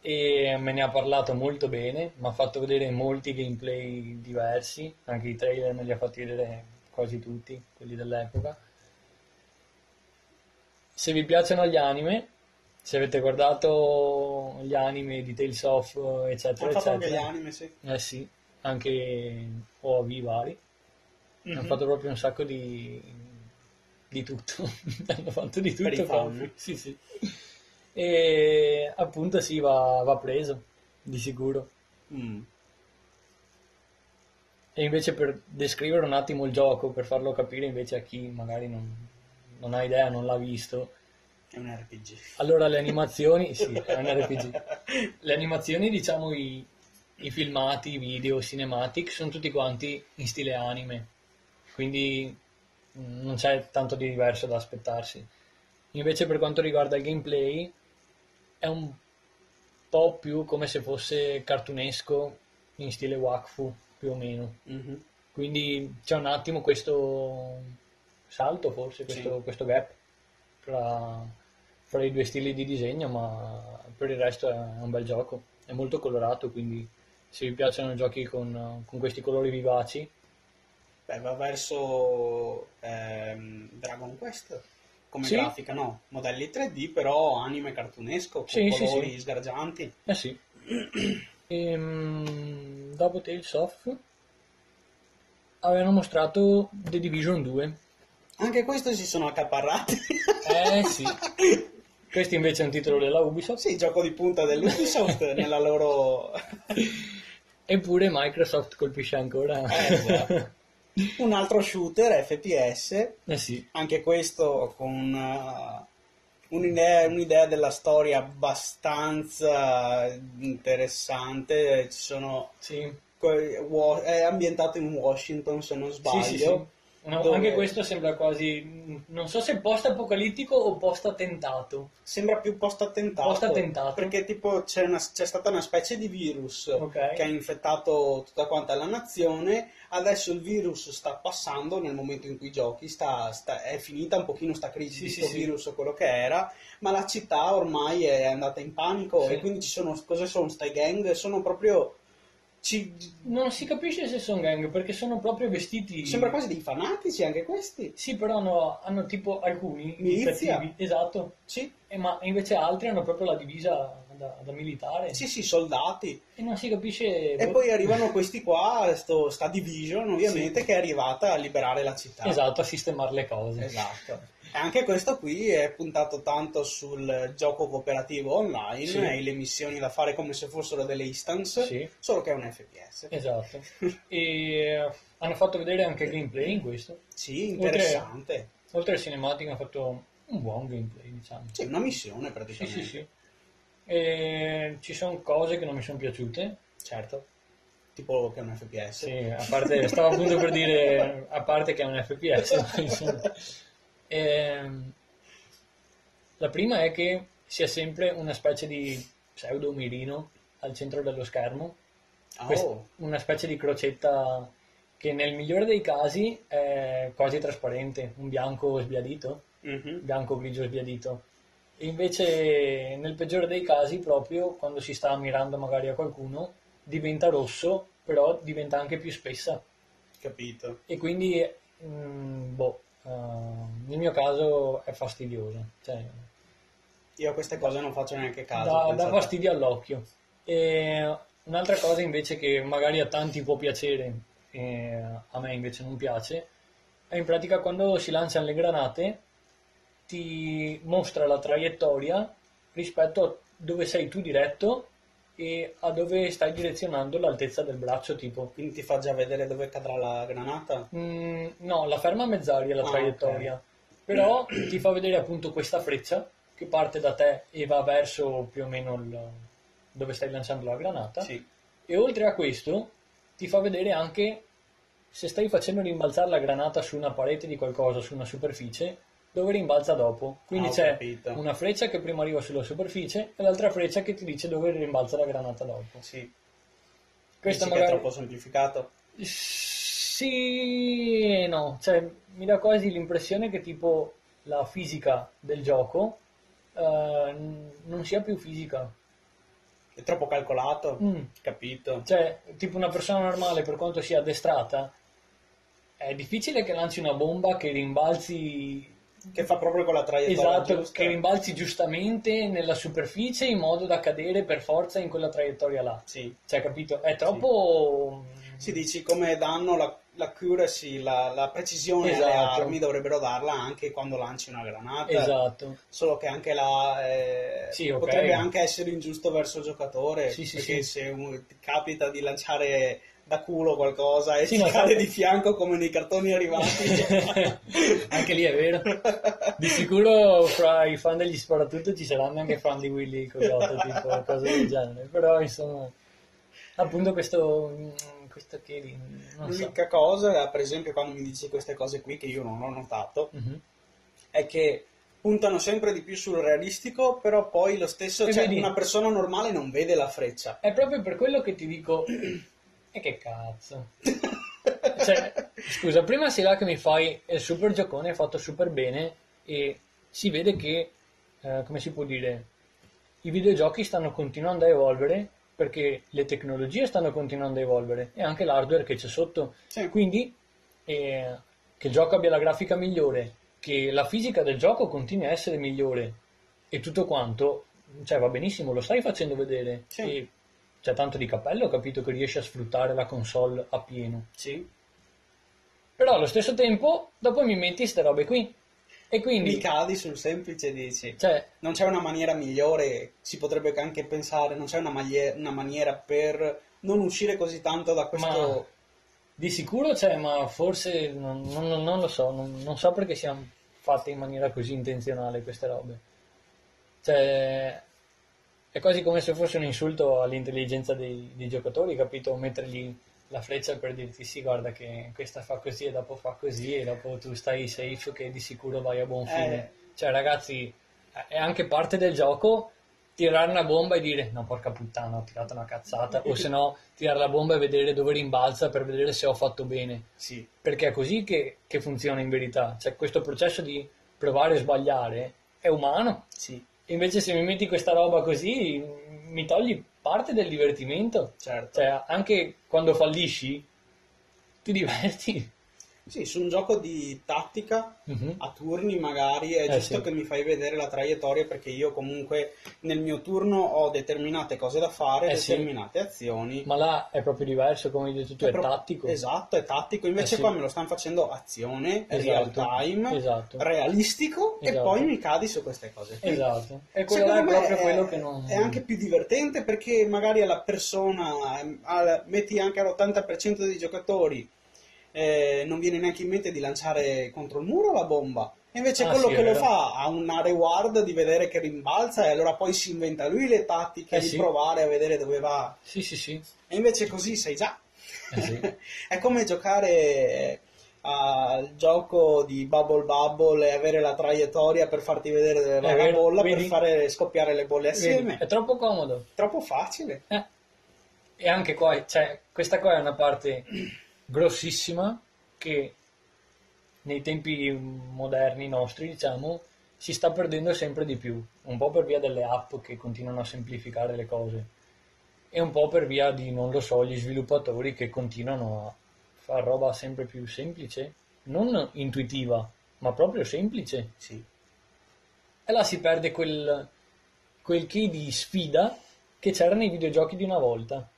e me ne ha parlato molto bene, mi ha fatto vedere molti gameplay diversi, anche i trailer me li ha fatti vedere quasi tutti, quelli dell'epoca. Se vi piacciono gli anime, se avete guardato gli anime di Tales of, eccetera, fatto anche gli eccetera, anime, sì. eh sì, anche OAV vari, hanno Mhm. fatto proprio un sacco di, di tutto, hanno fatto di Per i tutto proprio. Sì, sì. E appunto sì, va, va preso, di sicuro. Mm. E invece per descrivere un attimo il gioco, per farlo capire invece a chi magari non, non ha idea, non l'ha visto, È un RPG. Allora, le animazioni, sì, è un RPG. Le animazioni, diciamo, i, i filmati, i video, cinematic, sono tutti quanti in stile anime, quindi mm, non c'è tanto di diverso da aspettarsi. Invece per quanto riguarda il gameplay, è un po' più come se fosse cartunesco in stile Wakfu, più o meno. Mhm. Quindi c'è un attimo questo salto, forse, questo, Sì. questo gap fra, fra i due stili di disegno, ma per il resto è un bel gioco. È molto colorato, quindi se vi piacciono giochi con, con questi colori vivaci, Beh, va verso ehm, Dragon Quest come Sì. grafica, no? Modelli 3D, però anime cartunesco, con sì, colori sì. sgargianti. eh sì. Ehm, dopo Tales of avevano mostrato The Division 2. Anche questo si sono accaparrati. Eh sì. Questo invece è un titolo della Ubisoft. sì, gioco di punta dell'Ubisoft nella loro... Eppure Microsoft colpisce ancora. Eh, esatto. Un altro shooter FPS, Eh sì. anche questo con uh, un'idea, un'idea della storia abbastanza interessante. Ci sono, Sì. è ambientato in Washington, se non sbaglio. Sì, sì, sì. No, dove Anche questo sembra quasi, non so se post-apocalittico o post-attentato. Sembra più post-attentato. Post-attentato. Perché tipo c'è, una- c'è stata una specie di virus Ok. che ha infettato tutta quanta la nazione. Adesso il virus sta passando nel momento in cui giochi, sta- sta- è finita un pochino sta crisi Sì, di questo sì. virus o quello che era, ma la città ormai è andata in panico e quindi ci sono, cosa sono stai gang? Sono proprio, ci- Non si capisce se sono gang perché sono proprio vestiti. sembra quasi dei fanatici anche questi. Sì, però hanno, hanno tipo alcuni Milizia. esatto, Sì, e ma invece altri hanno proprio la divisa da, da militare sì, sì, soldati. e non si capisce. E boh, poi arrivano questi qua, sto, sta Division ovviamente, che è arrivata a liberare la città. Esatto, a sistemare le cose. Esatto. E anche questo qui è puntato tanto sul gioco cooperativo online Sì. e le missioni da fare come se fossero delle instance, Sì. solo che è un FPS. Esatto. e eh, hanno fatto vedere anche il gameplay in questo. Sì, interessante. Oltre al cinematic hanno fatto un buon gameplay, diciamo. Sì, una missione Sì, praticamente. sì, sì. E ci sono cose che non mi sono piaciute. Certo. Tipo che è un FPS. Sì, a parte, stavo appunto per dire, a parte che è un FPS. insomma. Ehm, la prima è che sia sempre una specie di pseudo mirino al centro dello schermo, oh. una specie di crocetta che nel migliore dei casi è quasi trasparente, un bianco sbiadito, Mhm. bianco grigio sbiadito. E invece nel peggiore dei casi, proprio quando si sta mirando magari a qualcuno, diventa rosso, però diventa anche più spessa. Capito. E quindi, mm, boh, eh, nel mio caso è fastidioso. Cioè, Io a queste cose non faccio neanche caso. dà, dà fastidio all'occhio. E un'altra cosa invece che magari a tanti può piacere, e a me invece non piace, è in pratica quando si lanciano le granate ti mostra la traiettoria rispetto a dove sei tu diretto e a dove stai direzionando l'altezza del braccio tipo. Quindi ti fa già vedere dove cadrà la granata? Mm, no, la ferma a mezz'aria la Ah, traiettoria, però ti fa vedere appunto questa freccia che parte da te e va verso più o meno il- dove stai lanciando la granata. Sì. E oltre a questo ti fa vedere anche se stai facendo rimbalzare la granata su una parete di qualcosa, su una superficie, dove rimbalza dopo. Quindi Ah, c'è capito. una freccia che prima arriva sulla superficie e l'altra freccia che ti dice dove rimbalza la granata dopo. Sì. Questa Dici che è magari... troppo semplificato? Sì no, cioè mi dà quasi l'impressione che tipo la fisica del gioco eh, non sia più fisica. È troppo calcolato? Mm. Capito. Cioè, tipo una persona normale, per quanto sia addestrata, è difficile che lanci una bomba che rimbalzi Che fa proprio con la traiettoria esatto, giusta. che rimbalzi giustamente nella superficie in modo da cadere per forza in quella traiettoria là. Sì. Cioè, capito? È troppo Si dici come danno la, l'accuracy, la, la precisione alle Esatto. armi, dovrebbero darla anche quando lanci una granata. Esatto. Solo che anche là eh, Sì, ok. potrebbe anche essere ingiusto verso il giocatore. Sì, sì, perché sì. se un- capita di lanciare da culo qualcosa e Sì, ti no, cade fa- di fianco come nei cartoni arrivati. anche lì è vero. Di sicuro fra i fan degli sparatutto ci saranno anche fan di Willy Coyote, tipo cose del genere. Però insomma, appunto questo, questo che non so. L'unica cosa, per esempio, quando mi dici queste cose qui che io non ho notato, Mhm. è che puntano sempre di più sul realistico, però poi lo stesso, cioè vedi- una persona normale non vede la freccia. È proprio per quello che ti dico, e che cazzo. Cioè, scusa, prima sei là che mi fai il super giocone, è fatto super bene e si vede che, eh, come si può dire, i videogiochi stanno continuando a evolvere perché le tecnologie stanno continuando a evolvere e anche l'hardware che c'è sotto. Sì. Quindi, eh, che il gioco abbia la grafica migliore, che la fisica del gioco continui a essere migliore e tutto quanto, cioè va benissimo, lo stai facendo vedere. Sì. E c'è tanto di cappello, ho capito che riesci a sfruttare la console a pieno. Sì. Però allo stesso tempo, dopo mi metti queste robe qui. E quindi, Mi cadi sul semplice e dici, cioè, non c'è una maniera migliore, si potrebbe anche pensare, non c'è una, maglie- una maniera per non uscire così tanto da questo... Ma- di sicuro c'è, ma forse non, non- non lo so, non, non so perché siano fatte in maniera così intenzionale queste robe. Cioè, è quasi come se fosse un insulto all'intelligenza dei, dei giocatori, capito? Mettergli la freccia per dirti sì, guarda che questa fa così e dopo fa così e dopo tu stai safe che di sicuro vai a buon fine. Eh. Cioè, ragazzi, è anche parte del gioco tirare una bomba e dire no, porca puttana, ho tirato una cazzata, o se no tirare la bomba e vedere dove rimbalza per vedere se ho fatto bene. Sì, Perché è così che, che funziona in verità. Cioè, questo processo di provare e sbagliare è umano. sì, Invece se mi metti questa roba così, mi togli parte del divertimento. certo. Cioè, anche quando fallisci, ti diverti. Sì, su un gioco di tattica Mhm. a turni magari è Eh, giusto sì. che mi fai vedere la traiettoria perché io comunque nel mio turno ho determinate cose da fare, Eh, sì. determinate azioni. Ma là è proprio diverso, come hai detto tu, è, pro- tattico. Esatto, è tattico. Invece Eh, sì. qua me lo stanno facendo azione, Esatto, real time, esatto. realistico e Esatto. poi mi cadi su queste cose. qui. Esatto. E quello è proprio è, quello che non... è anche più divertente perché magari alla persona, al- metti anche all'80% dei giocatori, eh, non viene neanche in mente di lanciare contro il muro la bomba. E invece Ah, quello sì, che lo fa ha una reward di vedere che rimbalza e allora poi si inventa lui le tattiche Eh, di sì. provare a vedere dove va. Sì, sì, sì. E invece così sai già. Eh, sì. è come giocare al gioco di Bubble Bubble e avere la traiettoria per farti vedere dove va È la bolla vedi? per fare scoppiare le bolle assieme. Vedi, È troppo comodo. Troppo facile. Eh. E anche qua, cioè, questa qua è una parte grossissima che nei tempi moderni nostri, diciamo, si sta perdendo sempre di più. Un po' per via delle app che continuano a semplificare le cose e un po' per via di, non lo so, gli sviluppatori che continuano a fare roba sempre più semplice, non intuitiva, ma proprio semplice. Sì. E là si perde quel, quel che di sfida che c'era nei videogiochi di una volta.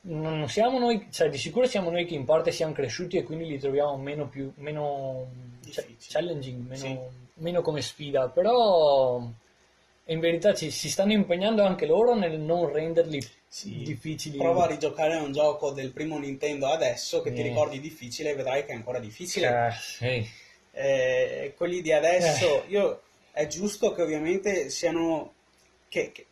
Non siamo noi, cioè di sicuro siamo noi che in parte siamo cresciuti e quindi li troviamo meno più meno cioè, challenging, meno, Sì. meno come sfida, però in verità ci, si stanno impegnando anche loro nel non renderli Sì. difficili. Prova a rigiocare un gioco del primo Nintendo adesso che ti Eh. ricordi difficile e vedrai che è ancora difficile. Eh, sì. Eh, quelli di Eh. adesso, io, è giusto che ovviamente siano che, che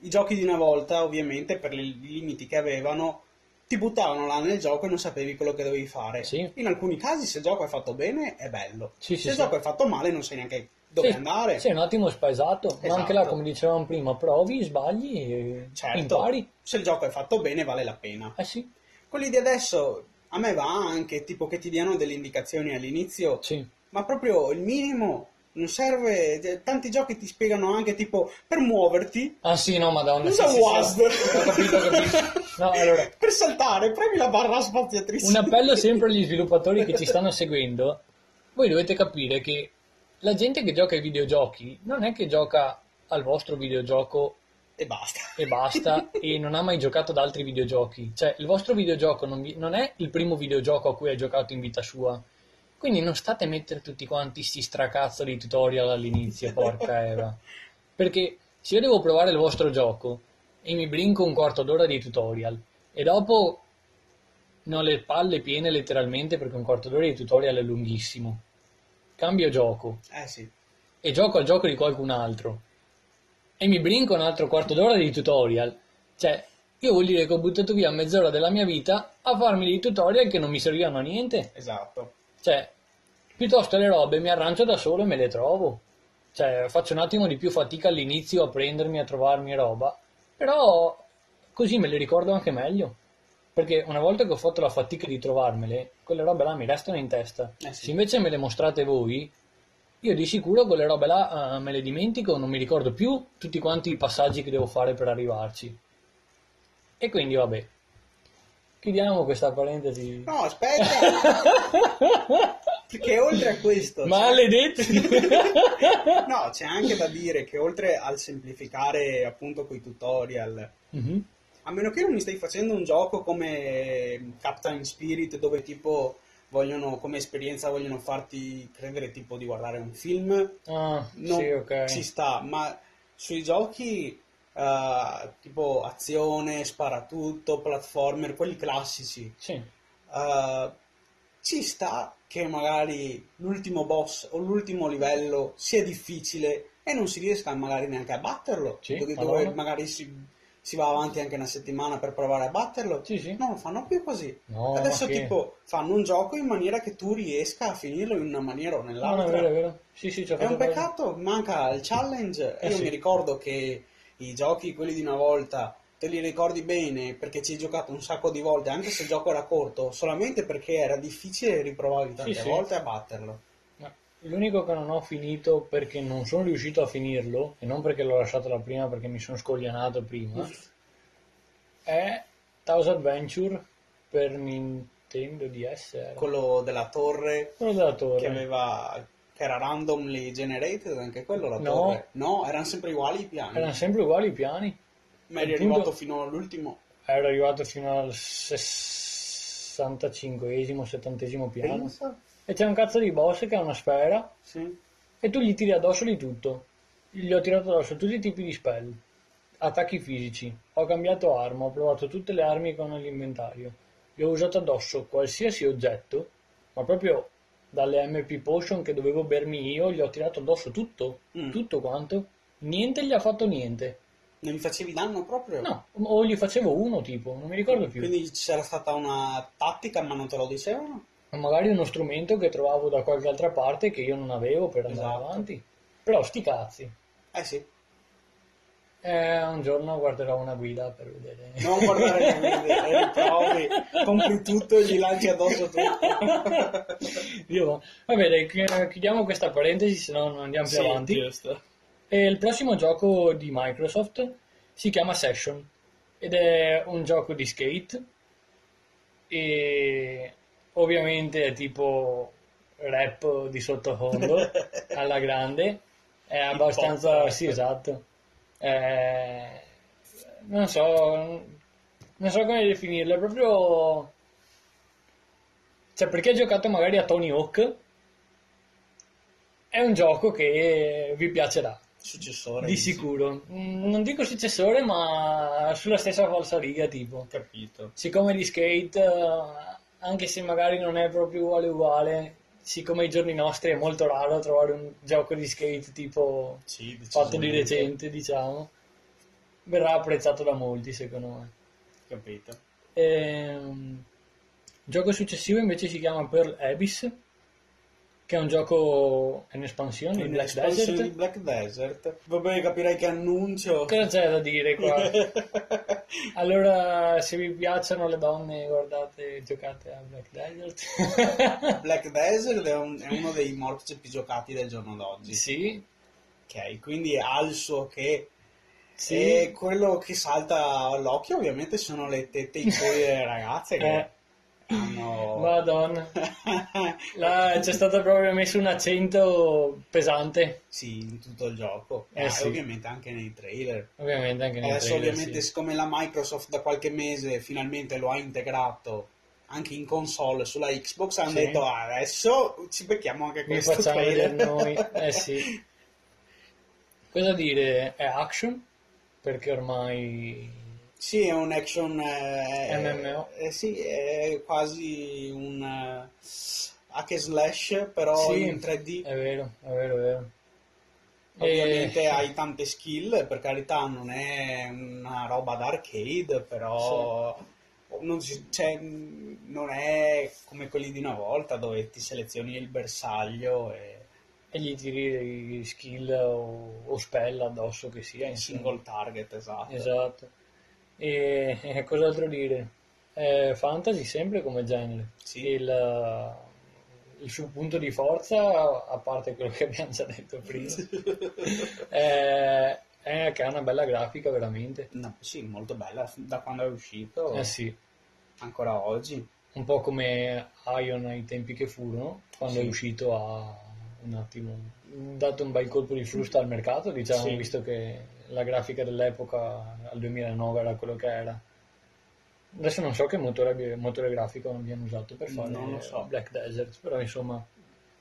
i giochi di una volta, ovviamente, per i limiti che avevano, ti buttavano là nel gioco e non sapevi quello che dovevi fare. Sì. In alcuni casi, se il gioco è fatto bene, è bello. Sì, se sì, il gioco è fatto male, non sai neanche dove andare. Sì, un attimo spaesato, ma anche là, Esatto. come dicevamo prima, provi, sbagli e Certo, impari. se il gioco è fatto bene, vale la pena. Eh sì, Quelli di adesso, a me va anche, tipo che ti diano delle indicazioni all'inizio, sì. ma proprio il minimo non serve. cioè, Tanti giochi ti spiegano anche tipo per muoverti. Ah sì, no, madonna. Usa sì, sì, WASD. sì. Ho capito, ho capito. No, allora, Per saltare, premi la barra spaziatrice. un appello sempre agli sviluppatori che ci stanno seguendo. Voi dovete capire che la gente che gioca ai videogiochi non è che gioca al vostro videogioco E basta. e basta e non ha mai giocato ad altri videogiochi. Cioè, il vostro videogioco non, vi- non è il primo videogioco a cui hai giocato in vita sua. Quindi non state a mettere tutti quanti sti stracazzo di tutorial all'inizio, porca Eva. Perché se io devo provare il vostro gioco e mi brinco un quarto d'ora di tutorial e dopo ne ho le palle piene letteralmente perché un quarto d'ora di tutorial è lunghissimo. Cambio gioco Eh sì. e gioco al gioco di qualcun altro e mi brinco un altro quarto d'ora di tutorial. Cioè, io vuol dire che ho buttato via mezz'ora della mia vita a farmi dei tutorial che non mi servivano a niente. Esatto. Cioè, piuttosto le robe mi arrancio da solo e me le trovo. Cioè, faccio un attimo di più fatica all'inizio a prendermi, a trovarmi roba, però così me le ricordo anche meglio. Perché una volta che ho fatto la fatica di trovarmele, quelle robe là mi restano in testa. Eh sì. Se invece me le mostrate voi, io di sicuro quelle robe là eh, me le dimentico, non mi ricordo più tutti quanti i passaggi che devo fare per arrivarci. E quindi vabbè. Chiudiamo questa parentesi. No, aspetta! Perché oltre a questo... Maledetti! No, c'è anche da dire che oltre al semplificare appunto quei tutorial, Mhm. a meno che non mi stai facendo un gioco come Captain Spirit dove tipo vogliono, come esperienza vogliono farti credere tipo di guardare un film, Ah, non sì, ok. ci sta, ma sui giochi eh, tipo azione, sparatutto, platformer, quelli classici, Sì, eh, ci sta che magari l'ultimo boss o l'ultimo livello sia difficile e non si riesca magari neanche a batterlo, Sì, dove, dove magari si, si va avanti anche una settimana per provare a batterlo. Sì, sì. Non lo fanno più così. No, Adesso che- tipo fanno un gioco in maniera che tu riesca a finirlo in una maniera o No, no, nell'altra. è vero, è vero. È un peccato, manca il challenge. Eh Io sì. mi ricordo che i giochi, quelli di una volta, te li ricordi bene perché ci hai giocato un sacco di volte, anche se il gioco era corto, solamente perché era difficile riprovavi tante Sì, sì. volte a batterlo. L'unico che non ho finito perché non sono riuscito a finirlo, e non perché l'ho lasciato la prima perché mi sono scoglianato prima, è Taos Adventure per Nintendo DS. Era. Quello della torre Quello della che torre. aveva che era randomly generated, anche quello la No. torre. No, erano sempre uguali i piani. Erano sempre uguali i piani. Ma eri il punto- arrivato fino all'ultimo. Ero arrivato fino al 65esimo, 70esimo piano. Pensa? E c'è un cazzo di boss che ha una sfera Sì. e tu gli tiri addosso di tutto. Gli ho tirato addosso tutti i tipi di spell, attacchi fisici, ho cambiato arma, ho provato tutte le armi con l'inventario, gli ho usato addosso qualsiasi oggetto, ma proprio dalle MP Potion che dovevo bermi io, gli ho tirato addosso tutto, Mm. tutto quanto, niente gli ha fatto niente. Non gli facevi danno proprio? No, o gli facevo uno tipo, non mi ricordo più. Quindi c'era stata una tattica ma non te lo dicevano? Ma magari uno strumento che trovavo da qualche altra parte che io non avevo per andare Esatto. avanti. Però sti cazzi. Eh sì. Eh, un giorno guarderò una guida per vedere. Non guardare le video, le riprovi, compri tutto e gli lanci addosso tutto. Io, vabbè, dai, chi- chiudiamo questa parentesi, se no non andiamo più Sì, avanti. giusto. E il prossimo gioco di Microsoft si chiama Session ed è un gioco di skate e ovviamente è tipo rap di sottofondo alla grande. È abbastanza... Sì, esatto. Eh, non so, non so come definirlo, è proprio... Cioè, perché hai giocato magari a Tony Hawk, è un gioco che vi piacerà. Successore. Di sicuro. Mm, Non dico successore, ma sulla stessa falsariga, tipo. Capito. Siccome di skate, eh, anche se magari non è proprio uguale uguale, siccome ai giorni nostri è molto raro trovare un gioco di skate tipo Sì, fatto di recente, diciamo, verrà apprezzato da molti, secondo me. Capito. Ehm, il gioco successivo invece si chiama Pearl Abyss, che è un gioco in espansione, in Black Desert. di Black Desert. Vabbè, capirai che annuncio. Cosa c'è da dire qua? Allora, se vi piacciono le donne, guardate, giocate a Black Desert. Black Desert è, un- è uno dei morph più giocati del giorno d'oggi. sì, Ok, quindi ha il suo che. sì. E quello che salta all'occhio ovviamente sono le tette e i cuori delle ragazze che Eh, hanno... Madonna. Là c'è stato proprio messo un accento pesante, sì, in tutto il gioco. Eh, Ah, e sì. ovviamente anche nei trailer. ovviamente anche nei Adesso trailer, ovviamente sì. siccome la Microsoft da qualche mese finalmente lo ha integrato anche in console sulla Xbox hanno Sì. detto "Ah, adesso ci becchiamo anche questo facciamo trailer." vedere noi. Eh sì. Cosa dire? È action, perché ormai Sì, è un action... eh, MMO. eh, sì, è quasi un eh, hack and slash, però Sì, in 3D. È vero, è vero, è vero. Ovviamente E- hai tante skill, per carità non è una roba da arcade, però non, si- cioè, non è come quelli di una volta dove ti selezioni il bersaglio e E gli tiri skill o, o spell addosso che sia. insomma. single target, esatto. Esatto. E, e cos'altro dire? È fantasy sempre come genere. Sì. Il, il suo punto di forza, a parte quello che abbiamo già detto prima, è, è che ha una bella grafica veramente. No, sì, molto bella, da quando è uscito, Eh sì, ancora oggi. un po' come Ion ai tempi che furono, quando Sì. è uscito ha un attimo dato un bel colpo di frusta al mercato, diciamo, Sì. visto che la grafica dell'epoca al 2009 era quello che era. Adesso non so che motore, motore grafico abbiano usato per fare Non lo so. Black Desert, però insomma,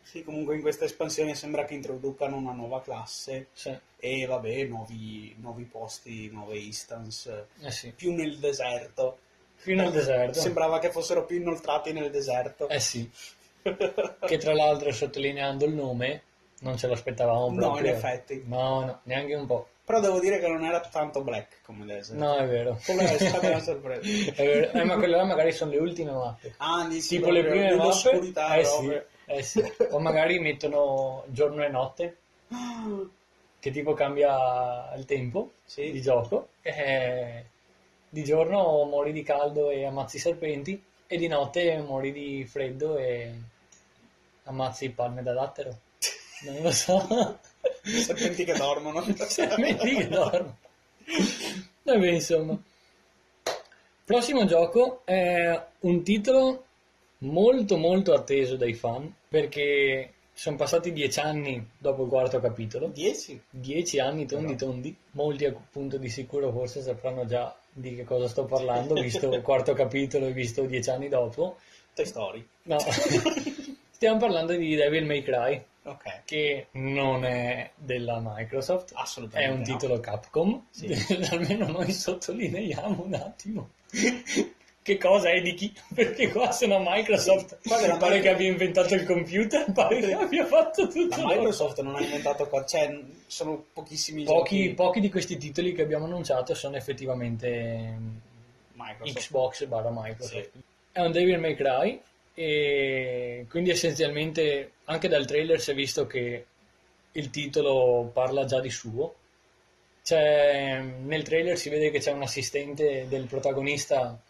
Sì, comunque in questa espansione sembra che introducano una nuova classe sì, e vabbè, nuovi, nuovi posti, nuove instance, eh sì. più nel deserto. Fino al deserto. Sembrava che fossero più inoltrati nel deserto. Eh sì, che tra l'altro sottolineando il nome non ce l'aspettavamo No, proprio. in effetti. No, no, neanche un po'. Però devo dire che non era tanto black come desert. No, è vero. Quello è stata una sorpresa. È vero. Eh, ma quelle là magari sono le ultime mappe. Ah, di sì, tipo le prime mappe eh, sì, eh sì. o magari mettono giorno e notte che tipo cambia il tempo Sì. di gioco e di giorno muori di caldo e ammazzi i serpenti e di notte muori di freddo e ammazzi palme da dattero non lo so Serpenti che dormono. serpenti che dormono. Vabbè insomma. Prossimo gioco è un titolo molto molto atteso dai fan perché sono passati dieci anni dopo il quarto capitolo. 10? dieci anni tondi tondi. Molti appunto di sicuro forse sapranno già di che cosa sto parlando visto il quarto capitolo e visto dieci anni dopo. Toy Story. no. Stiamo parlando di Devil May Cry Ok. che non è della Microsoft è Assolutamente un no. titolo Capcom Sì. almeno noi sottolineiamo un attimo che cosa è di chi perché qua se no Microsoft pare Mic- che abbia inventato il computer pare che abbia fatto tutto La loro. Microsoft non ha inventato qua, cioè sono pochissimi Pochi, pochi di questi titoli che abbiamo annunciato sono effettivamente Microsoft. Xbox barra Microsoft. Sì. È un Devil May Cry e quindi essenzialmente anche dal trailer si è visto che il titolo parla già di suo. C'è, nel trailer si vede che c'è un assistente del protagonista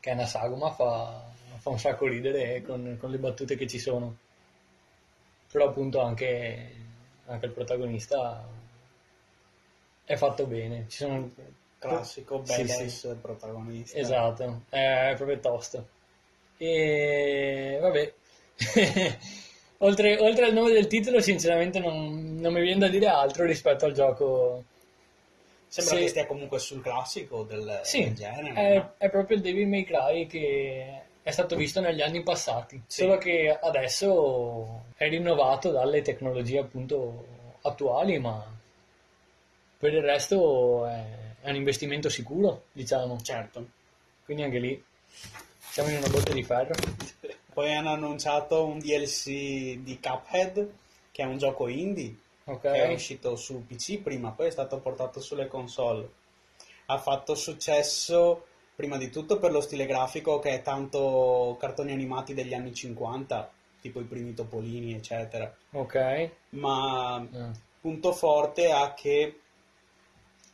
che è una sagoma, fa, fa un sacco ridere con, con le battute che ci sono. Però appunto anche, anche il protagonista è fatto bene. Ci sono Classico, Sì, badass protagonista. Esatto, è proprio tosto. E vabbè, oltre, oltre al nome del titolo, sinceramente non, non mi viene da dire altro rispetto al gioco. Sembra Sì. che stia comunque sul classico del, Sì, del genere. è, no? è proprio il Devil May Cry che è stato visto negli anni passati, Sì. solo che adesso è rinnovato dalle tecnologie appunto attuali, ma per il resto è, è un investimento sicuro, diciamo. Certo. Quindi anche lì siamo in una botte di ferro. Poi hanno annunciato un DLC di Cuphead, che è un gioco indie, Ok, che è uscito su PC prima, poi è stato portato sulle console. Ha fatto successo prima di tutto per lo stile grafico che è tanto cartoni animati degli anni 50, tipo i primi Topolini, eccetera. ok. Ma Ah, punto forte ha che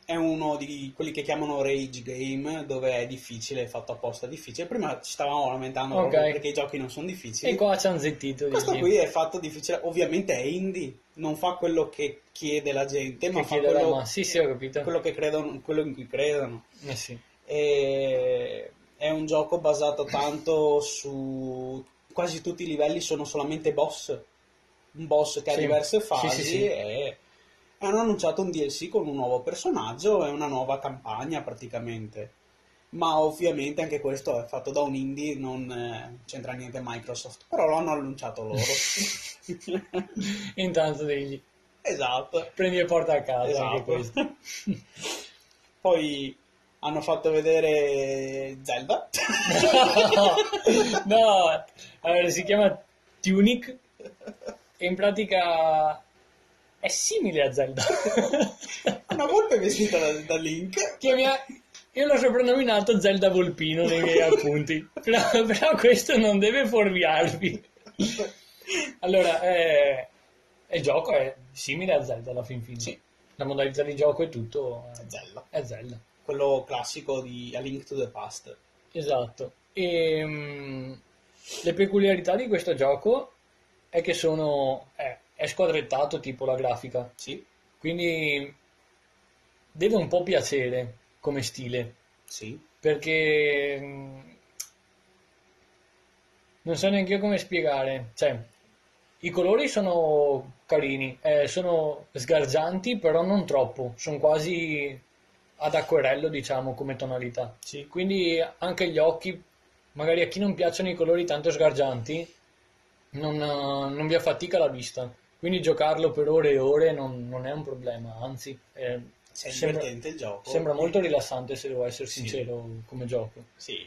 è uno di quelli che chiamano rage game dove è difficile, è fatto apposta difficile. Prima ci stavamo lamentando Ok. proprio perché i giochi non sono difficili. E qua ci hanno zittito. Questo dici? qui è fatto difficile, ovviamente è indie, non fa quello che chiede la gente, ma Che fa chiede la quello, ma- Sì, sì, ho capito. quello che credono, quello in cui credono. Eh sì. E è un gioco basato tanto su quasi tutti i livelli sono solamente boss. Un boss che ha diverse fasi e hanno annunciato un DLC con un nuovo personaggio e una nuova campagna praticamente. Ma ovviamente anche questo è fatto da un indie, non eh, c'entra niente Microsoft, però lo hanno annunciato loro. Intanto degli esatto. prendi e porta a casa Esatto. anche questo. Poi hanno fatto vedere Zelda. no, allora, si chiama Tunic e in pratica è simile a Zelda. Una volpe vestita da, da Link. Che mi ha- Io l'ho soprannominato Zelda Volpino nei miei appunti, però, però questo non deve fuorviarvi. Allora, eh, il gioco è simile a Zelda alla fin fine. Sì. La modalità di gioco è tutto... È Zelda. È Zelda. Quello classico di A Link to the Past. Esatto. E, mm, le peculiarità di questo gioco è che sono... è, è squadrettato tipo la grafica, Sì, quindi deve un po' piacere come stile, sì. perché mm, non so neanche io come spiegare. Cioè, i colori sono carini, eh, sono sgargianti, però non troppo, sono quasi ad acquerello, diciamo, come tonalità. Sì. Quindi anche gli occhi, magari a chi non piacciono i colori tanto sgargianti, non, non vi affatica la vista. Quindi giocarlo per ore e ore non, non è un problema, anzi, eh, È sembra, divertente il gioco. sembra molto rilassante se devo essere Sì. sincero come gioco. Sì.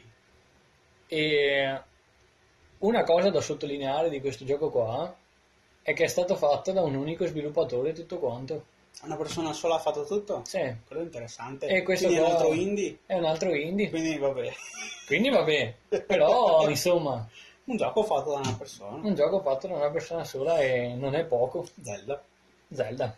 E una cosa da sottolineare di questo gioco qua è che è stato fatto da un unico sviluppatore tutto quanto. Una persona sola ha fatto tutto? Sì. Quello è interessante. E questo Quindi è un altro indie. È un altro indie. Quindi vabbè. Quindi vabbè. Però insomma, Un gioco fatto da una persona. un gioco fatto da una persona sola e non è poco. Zelda. Zelda.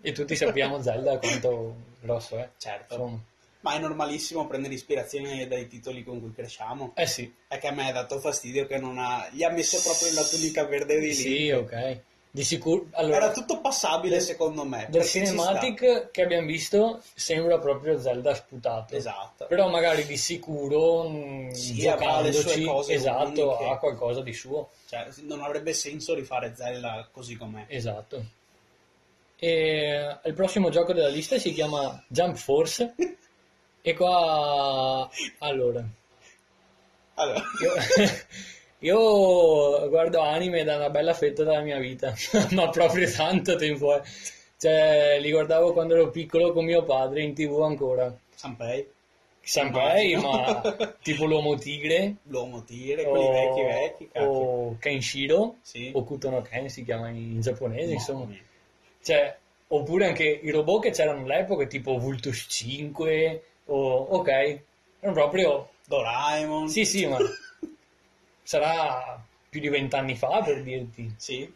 E tutti sappiamo Zelda quanto grosso è. Certo. Insomma. Ma è normalissimo prendere ispirazione dai titoli con cui cresciamo. Eh sì, È che a me ha dato fastidio che non ha... Gli ha messo proprio la tunica verde di sì, Link. ok. Di sicuro. Allora, Era tutto passabile secondo me. del cinematic che abbiamo visto sembra proprio Zelda sputato. Esatto. Però magari di sicuro mh, Sì, giocandoci, esatto, uniche. ha qualcosa di suo. Cioè, non avrebbe senso rifare Zelda così com'è. Esatto. E il prossimo gioco della lista si chiama Jump Force. e qua allora, Allora, io, io guardo anime da una bella fetta della mia vita, ma proprio tanto tempo. eh. Cioè, li guardavo quando ero piccolo con mio padre in tv ancora. Sanpei, Sanpei, ma tipo l'uomo tigre l'uomo tigre, quelli vecchi vecchi, cacchio. o Kenshiro Sì. o Kutono Ken si chiama in giapponese, Mamma insomma. Cioè, oppure anche i robot che c'erano all'epoca, tipo Vultus 5, o ok, erano proprio... Doraemon. Sì, sì, ma sarà più di vent'anni fa per dirti. Sì,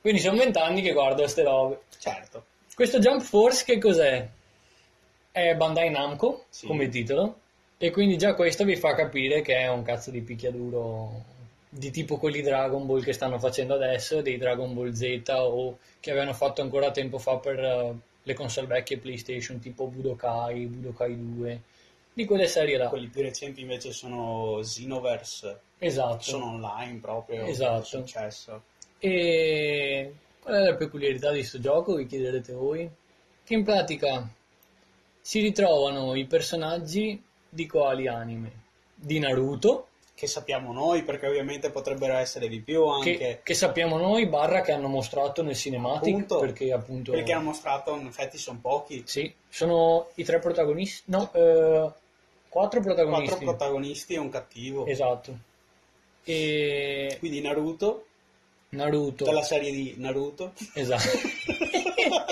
Quindi sono vent'anni che guardo queste robe. certo. Questo Jump Force che cos'è? È Bandai Namco Sì. come titolo e quindi già questo vi fa capire che è un cazzo di picchiaduro di tipo quelli Dragon Ball che stanno facendo adesso, dei Dragon Ball Z o che avevano fatto ancora tempo fa per eh, le console vecchie PlayStation tipo Budokai, Budokai 2, di quelle serie là. Quelli più recenti invece sono Xenoverse, Esatto. sono online proprio. Esatto. successo. E qual è la peculiarità di questo gioco? Vi chiederete voi. Che in pratica si ritrovano i personaggi di quali anime? Di Naruto, Che sappiamo noi, perché ovviamente potrebbero essere di più anche. che, che sappiamo noi, barra che hanno mostrato nel cinematic, Appunto. perché appunto... Perché hanno mostrato, in effetti, sono pochi. Sì, sono i tre protagonisti, no, eh, quattro protagonisti. Quattro protagonisti e un cattivo. Esatto. E Quindi Naruto, Naruto. della serie di Naruto. Esatto.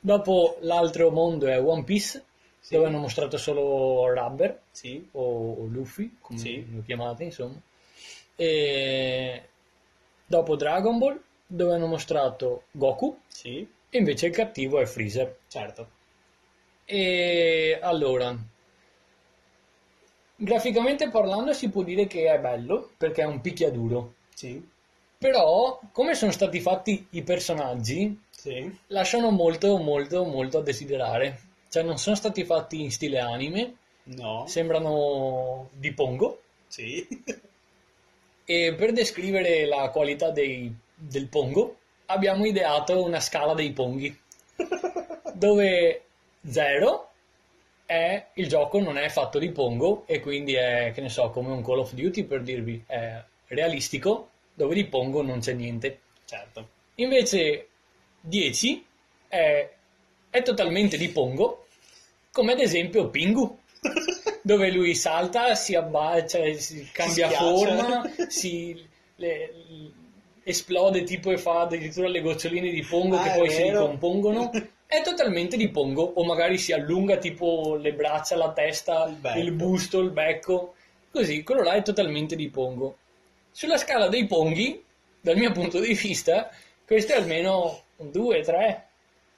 Dopo l'altro mondo è One Piece, Sì. dove hanno mostrato solo Rubber Sì, o, o Luffy, come Sì. lo chiamate, insomma. E dopo Dragon Ball, dove hanno mostrato Goku, sì, e invece il cattivo è Freezer. certo. E allora, graficamente parlando si può dire che è bello, perché è un picchiaduro. Sì, Però, come sono stati fatti i personaggi, sì, lasciano molto, molto, molto a desiderare. Cioè, non sono stati fatti in stile anime, no, sembrano di Pongo. sì, E per descrivere la qualità dei- del Pongo, abbiamo ideato una scala dei Ponghi, dove 0 è il gioco non è fatto di Pongo e quindi è, che ne so, come un Call of Duty per dirvi, è realistico, dove di Pongo non c'è niente. certo. Invece 10 è, è totalmente di Pongo, come ad esempio Pingu, dove lui salta, si abba- cioè, si cambia schiaccia. forma, si le- esplode tipo e fa addirittura le goccioline di pongo Ah, che poi si ricompongono. È totalmente di pongo, o magari si allunga tipo le braccia, la testa, Il il busto, il becco. Così, quello là è totalmente di pongo. Sulla scala dei ponghi, dal mio punto di vista, questo è almeno un 2, 3.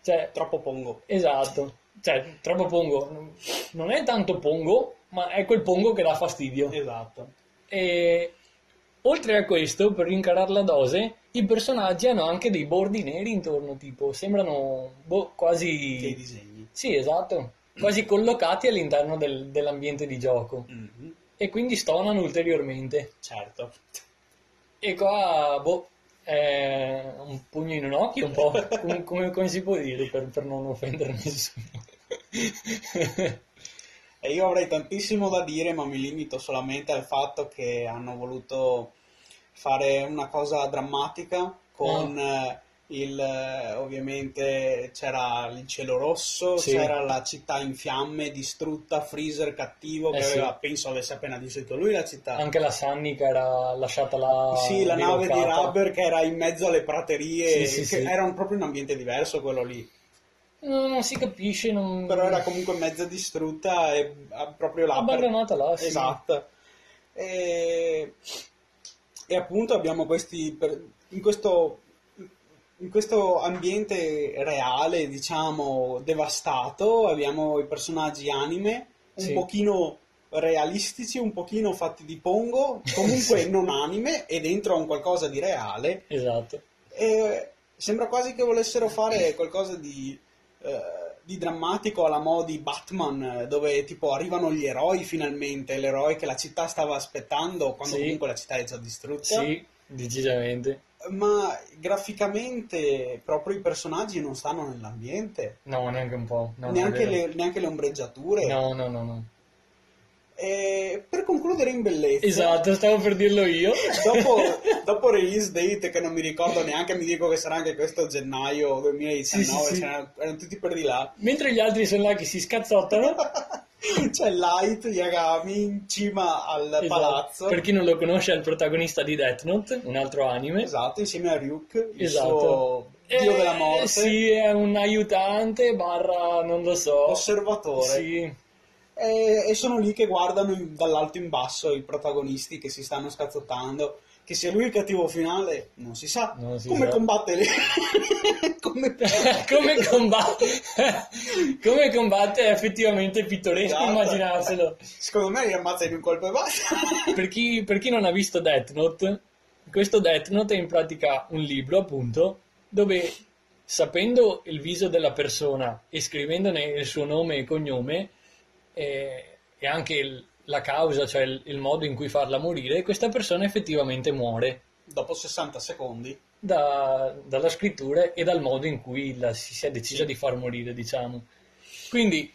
Cioè, Troppo pongo. esatto. Cioè, troppo pongo. Non è tanto pongo, ma è quel pongo che dà fastidio. Esatto. E oltre a questo, per rincarare la dose, i personaggi hanno anche dei bordi neri intorno, tipo, sembrano boh, Dei quasi... disegni. Sì, esatto. Quasi collocati all'interno del- dell'ambiente di gioco. Mhm, E quindi stonano ulteriormente. Certo. E qua, boh, è un pugno in un occhio, un po', come, come- come si può dire per, per non offendere nessuno. E io avrei tantissimo da dire, ma mi limito solamente al fatto che hanno voluto fare una cosa drammatica con eh, il eh, ovviamente c'era il cielo rosso, Sì. c'era la città in fiamme, distrutta, Freezer cattivo che Eh sì. aveva, penso avesse appena distrutto lui la città. Anche la Sunny che era lasciata là. Sì, la nave di. Rubber che era in mezzo alle praterie, Sì, sì, che sì. era un- proprio un ambiente diverso quello lì. No, non si capisce, non... Però era comunque mezza distrutta e ah, proprio là. per- abbandonata là, sì. Esatto. E, e appunto abbiamo questi, per- in questo, in questo ambiente reale, diciamo, devastato, abbiamo i personaggi anime, un Sì. pochino realistici, un pochino fatti di pongo, comunque Sì. non anime e dentro a un qualcosa di reale. Esatto. E sembra quasi che volessero fare qualcosa di, eh, di drammatico alla modo di Batman, dove tipo arrivano gli eroi finalmente, l'eroe che la città stava aspettando quando Sì. comunque la città è già distrutta. Sì, decisamente. Ma graficamente proprio i personaggi non stanno nell'ambiente, No, neanche un po'. No, neanche, le, neanche le ombreggiature. No, no, no, no. E per concludere in bellezza, Esatto, stavo per dirlo io. dopo, dopo release date che non mi ricordo neanche, mi dico che sarà anche questo gennaio 2019, Sì, sì, sì. c'erano- erano tutti per di là. Mentre gli altri sono là che si scazzottano. C'è Light Yagami in cima al Esatto. palazzo. Per chi non lo conosce è il protagonista di Death Note, un altro anime. Esatto, insieme a Ryuk, il Esatto. suo dio Eh, della morte, Sì, è un aiutante barra, non lo so. osservatore. Sì, E, e sono lì che guardano dall'alto in basso i protagonisti che si stanno scazzottando. Che sia lui il cattivo finale, non si sa. Non si Come sa. combatte lì? Come... come combatte come combatte è effettivamente pittoresco Esatto. immaginarselo Secondo me li ammazza in un colpo e basta. per chi, per chi non ha visto Death Note questo Death Note è in pratica un libro appunto dove sapendo il viso della persona e scrivendone il suo nome e cognome eh, e anche il- la causa cioè il, il modo in cui farla morire questa persona effettivamente muore Dopo 60 secondi. da- dalla scrittura e dal modo in cui la- si, si è decisa di far morire, diciamo. Quindi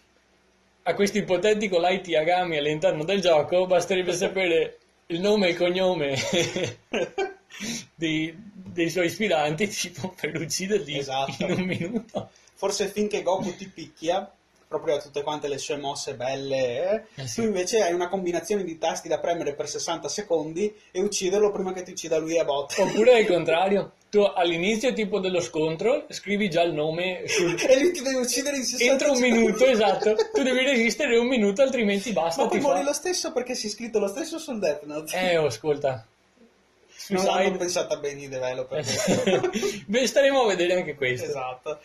a questo ipotetico Light Yagami all'interno del gioco basterebbe sapere il nome e il cognome dei, dei suoi ispiranti tipo, per ucciderli Esatto. in un minuto. Forse finché Goku ti picchia, proprio a tutte quante le sue mosse belle, eh, Eh sì. tu invece hai una combinazione di tasti da premere per 60 secondi e ucciderlo prima che ti uccida lui a botte. Oppure al contrario, tu all'inizio tipo dello scontro scrivi già il nome sul... e lui ti deve uccidere in 60 Entro un secondi. minuto, esatto. Tu devi resistere un minuto, altrimenti basta. Ma poi ti muori fa- lo stesso perché si è scritto lo stesso sul Death Note. Eh, oh, ascolta. non hanno Suicide. pensato bene i developer. Beh, staremo a vedere anche questo. esatto.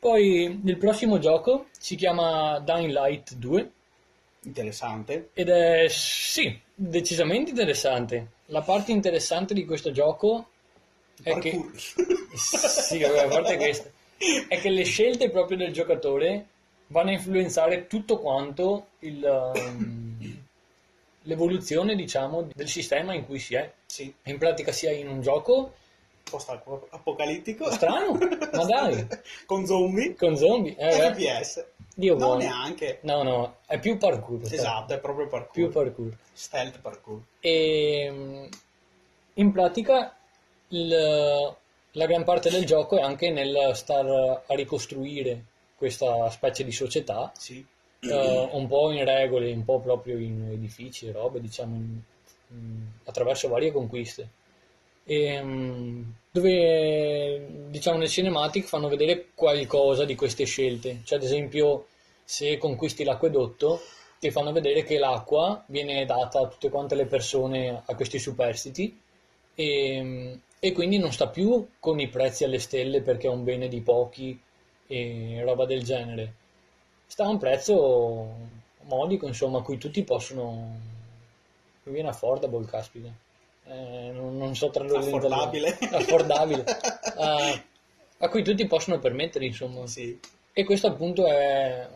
Poi il prossimo gioco si chiama Dying Light 2 Interessante. ed è, sì, decisamente interessante. La parte interessante di questo gioco è che... Parkour. Sì, vabbè, a parte questo. È che le scelte proprio del giocatore vanno a influenzare tutto quanto il, um, l'evoluzione, diciamo, del sistema in cui si è. sì, In pratica sia in un gioco post-apocalittico. Strano, ma dai. Con zombie. con zombie. Eh. FPS. Dio no, buono. neanche. No, no, è più parkour. sta- Esatto, è proprio parkour. Più parkour. Stealth parkour. E mm, in pratica il- la gran parte del gioco è anche nel star a ricostruire questa specie di società, Sì. eh, un po' in regole, un po' proprio in edifici e robe, diciamo, in- in- attraverso varie conquiste. E, mm, dove, diciamo, nel cinematic fanno vedere qualcosa di queste scelte. Cioè, ad esempio, se conquisti l'acquedotto, ti fanno vedere che l'acqua viene data a tutte quante le persone, a questi superstiti, e, e quindi non sta più con i prezzi alle stelle perché è un bene di pochi e roba del genere. Sta a un prezzo modico, insomma, a cui tutti possono... Mi viene affordable, caspita. Eh, non, non so tradurre in Affordabile. Affordabile. a, a cui tutti possono permettere, insomma. Sì. E questo appunto è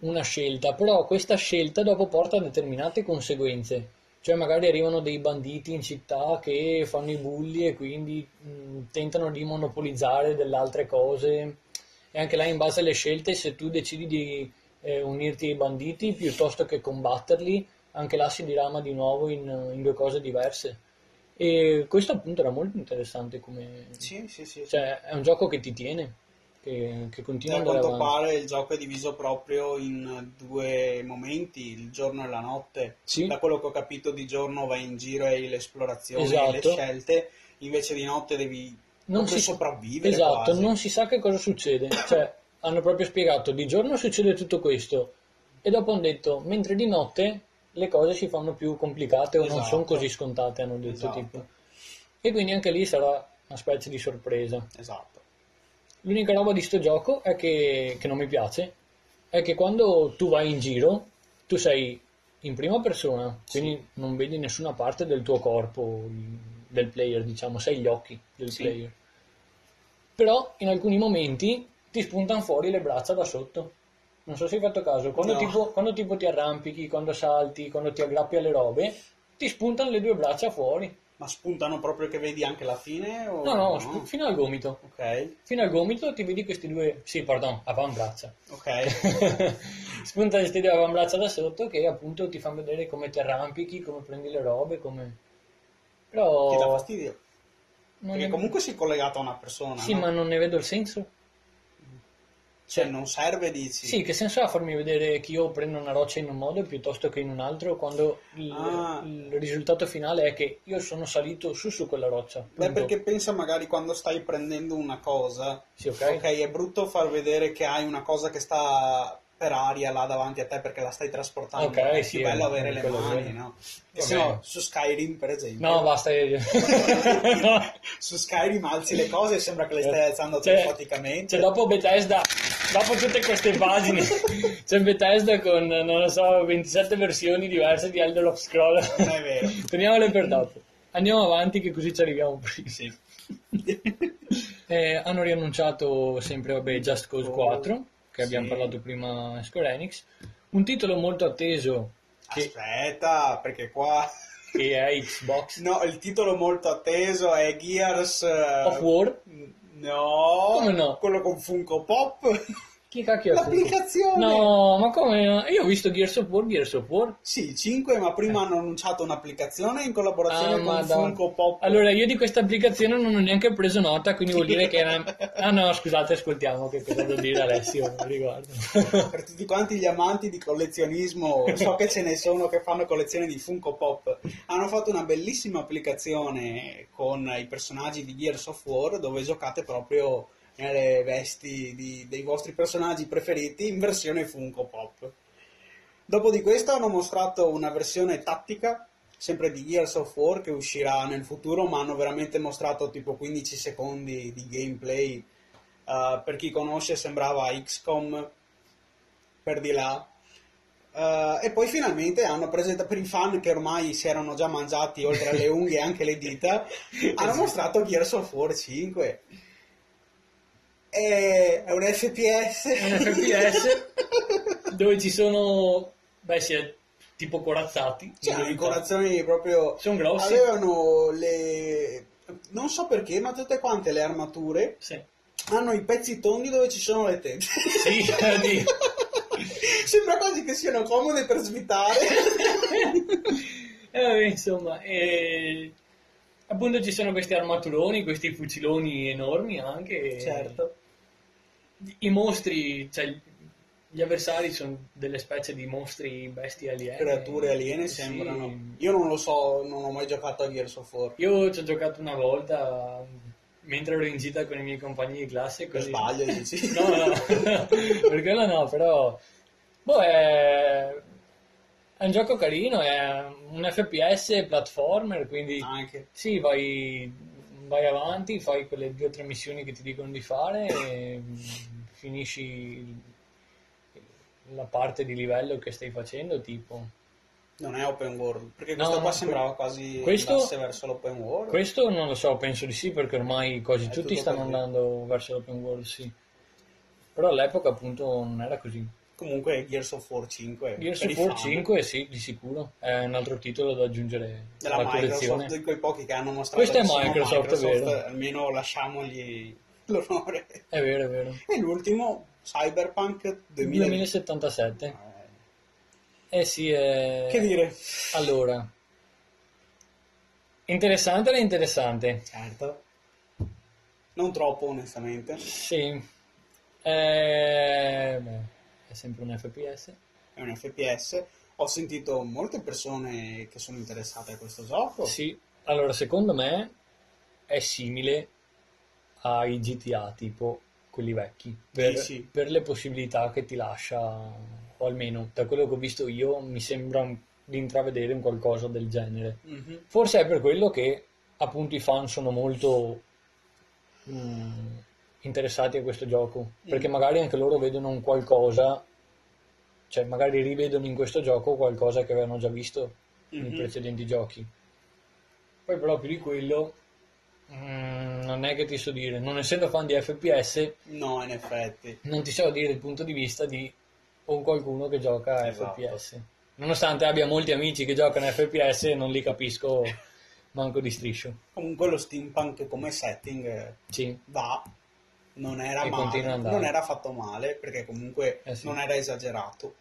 una scelta, però questa scelta dopo porta a determinate conseguenze. Cioè magari arrivano dei banditi in città che fanno i bulli e quindi mh, tentano di monopolizzare delle altre cose. E anche là in base alle scelte, se tu decidi di eh, unirti ai banditi piuttosto che combatterli, anche là si dirama di nuovo in, in due cose diverse. E questo appunto era molto interessante come... Sì, sì, sì. Cioè è un gioco che ti tiene, che, che continua a andare quanto avanti. pare il gioco è diviso proprio in due momenti, il giorno e la notte. Sì. Da quello che ho capito di giorno vai in giro e hai le esplorazioni e le Esatto. scelte, invece di notte devi non si, sopravvivere esatto, quasi. non si sa che cosa succede. Cioè, hanno proprio spiegato, di giorno succede tutto questo, e dopo hanno detto, mentre di notte le cose si fanno più complicate o non Esatto. sono così scontate, hanno detto Esatto. tipo. E quindi anche lì sarà una specie di sorpresa. Esatto. L'unica roba di sto gioco è che, che non mi piace, è che quando tu vai in giro, tu sei in prima persona, quindi non vedi nessuna parte del tuo corpo, del player, diciamo, sei gli occhi del Sì. player. Però in alcuni momenti ti spuntano fuori le braccia da sotto. Non so se hai fatto caso, quando, No. tipo, quando tipo ti arrampichi, quando salti, quando ti aggrappi alle robe, ti spuntano le due braccia fuori. Ma spuntano proprio che vedi anche la fine? O No, no, sp- fino al gomito. Ok, Fino al gomito ti vedi questi due, sì, pardon, avambraccia. ok. Spunta questi due avambraccia da sotto che appunto ti fanno vedere come ti arrampichi, come prendi le robe, come... Però... Ti dà fastidio? non Perché ne- comunque sei collegato a una persona, Sì, no? ma non ne vedo il senso. Cioè, non serve, dici? Sì, che senso ha farmi vedere che io prendo una roccia in un modo piuttosto che in un altro quando il, Ah. il risultato finale è che io sono salito su su quella roccia. Beh, punto. perché pensa magari quando stai prendendo una cosa, Sì, ok. ok, è brutto far vedere che hai una cosa che sta per aria là davanti a te perché la stai trasportando. Ok, è sì, più bello è- avere le mani, no? E se no, su Skyrim, per esempio, No, basta. su Skyrim alzi le cose e sembra che le stai alzando Cioè- telepaticamente. Cioè, dopo Bethesda, dopo tutte queste pagine, c'è Bethesda con, non lo so, 27 versioni diverse di Elder of Scroll. Non è vero. Teniamole per dopo. Andiamo avanti che così ci arriviamo prima. Sì. Eh, hanno riannunciato sempre, vabbè, Just Cause 4, che abbiamo Sì. parlato prima Square Enix. Un titolo molto atteso che, Aspetta, perché qua... che è Xbox No, il titolo molto atteso è Gears... of War. No, Come no? quello con Funko Pop. Chi cacchio L'applicazione. No, ma come? Io ho visto Gears of War, Gears of War. Sì, 5, ma prima hanno annunciato un'applicazione in collaborazione Ah, con madonna. Funko Pop. Allora, io di questa applicazione non ho neanche preso nota, quindi vuol dire che era... Ah no, scusate, ascoltiamo che cosa devo dire Alessio riguardo. Per tutti quanti gli amanti di collezionismo, so che ce ne sono che fanno collezioni di Funko Pop. Hanno fatto una bellissima applicazione con i personaggi di Gears of War dove giocate proprio nelle vesti di- dei vostri personaggi preferiti in versione Funko Pop. Dopo di questo hanno mostrato una versione tattica, sempre di Gears of War, che uscirà nel futuro, ma hanno veramente mostrato tipo 15 secondi di gameplay. Uh, per chi conosce sembrava XCOM per di là. Uh, e poi finalmente hanno presentato per i fan che ormai si erano già mangiati oltre alle unghie anche le dita, hanno mostrato Gears of War 5. E- È un FPS. Un FPS dove ci sono... Beh, si è tipo corazzati. Cioè, verità. decorazioni proprio... Sono grossi. Avevano le... Non so perché, ma tutte quante le armature Sì. hanno i pezzi tondi dove ci sono le tette. Sì, di- Sembra quasi che siano comode per svitare. Eh, insomma, eh, appunto ci sono questi armaturoni, questi fuciloni enormi anche. Certo. I mostri, cioè gli avversari sono delle specie di mostri bestie aliene. Creature aliene Sì. sembrano. Io non lo so, non ho mai giocato a Gears of War. Io ci ho giocato una volta mentre ero in gita con i miei compagni di classe. Per Così. sbaglio dici? No, no, per quello no, però... Boh, è... è un gioco carino, è un FPS platformer, quindi Anche. sì, vai, vai avanti, fai quelle due o tre missioni che ti dicono di fare e finisci la parte di livello che stai facendo, tipo... Non è open world, perché No, questo qua no, sembrava quasi questo- andasse verso l'open world. Questo non lo so, penso di sì, perché ormai quasi È tutti stanno andando verso l'open world, sì. Però all'epoca appunto non era così. Comunque Gears of War 5 Gears of War fan 5 sì, di sicuro, è un altro titolo da aggiungere della alla Microsoft, collezione. di quei pochi che hanno mostrato Questo è Microsoft, è vero. almeno lasciamogli l'onore. È vero, è vero. E l'ultimo, Cyberpunk 2000. 2077. Eh sì, è... Che dire? Allora, interessante è interessante. Certo. Non troppo, onestamente. Sì, è... è sempre un FPS. È un FPS. Ho sentito molte persone che sono interessate a questo gioco. Sì, allora secondo me è simile ai GTA tipo quelli vecchi per, Sì, per le possibilità che ti lascia o almeno da quello che ho visto io mi sembra un- di intravedere un qualcosa del genere Mhm. forse è per quello che appunto i fan sono molto mm, interessati a questo gioco perché Mm. magari anche loro vedono un qualcosa cioè magari rivedono in questo gioco qualcosa che avevano già visto nei Mhm. precedenti giochi. Poi però più di quello mm, non è che ti so dire, non essendo fan di FPS, No, in effetti. non ti so dire il punto di vista di un qualcuno che gioca a Esatto. FPS. Nonostante abbia molti amici che giocano a FPS, non li capisco manco di striscio. Comunque lo steampunk come setting eh, Sì, va, non era E male, non era fatto male perché comunque Eh sì. non era esagerato.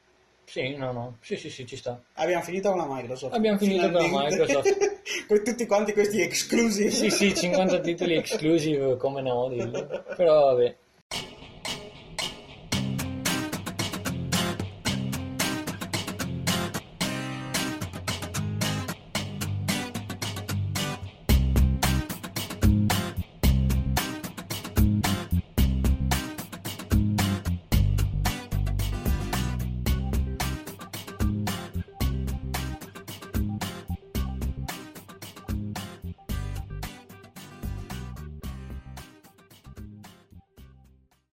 sì, no, no, sì, sì, sì, ci sta. Abbiamo finito con la Microsoft. Abbiamo finito con la. Microsoft. con tutti quanti questi exclusive. Sì, sì, 50 titoli exclusive, come no, dillo. Però vabbè.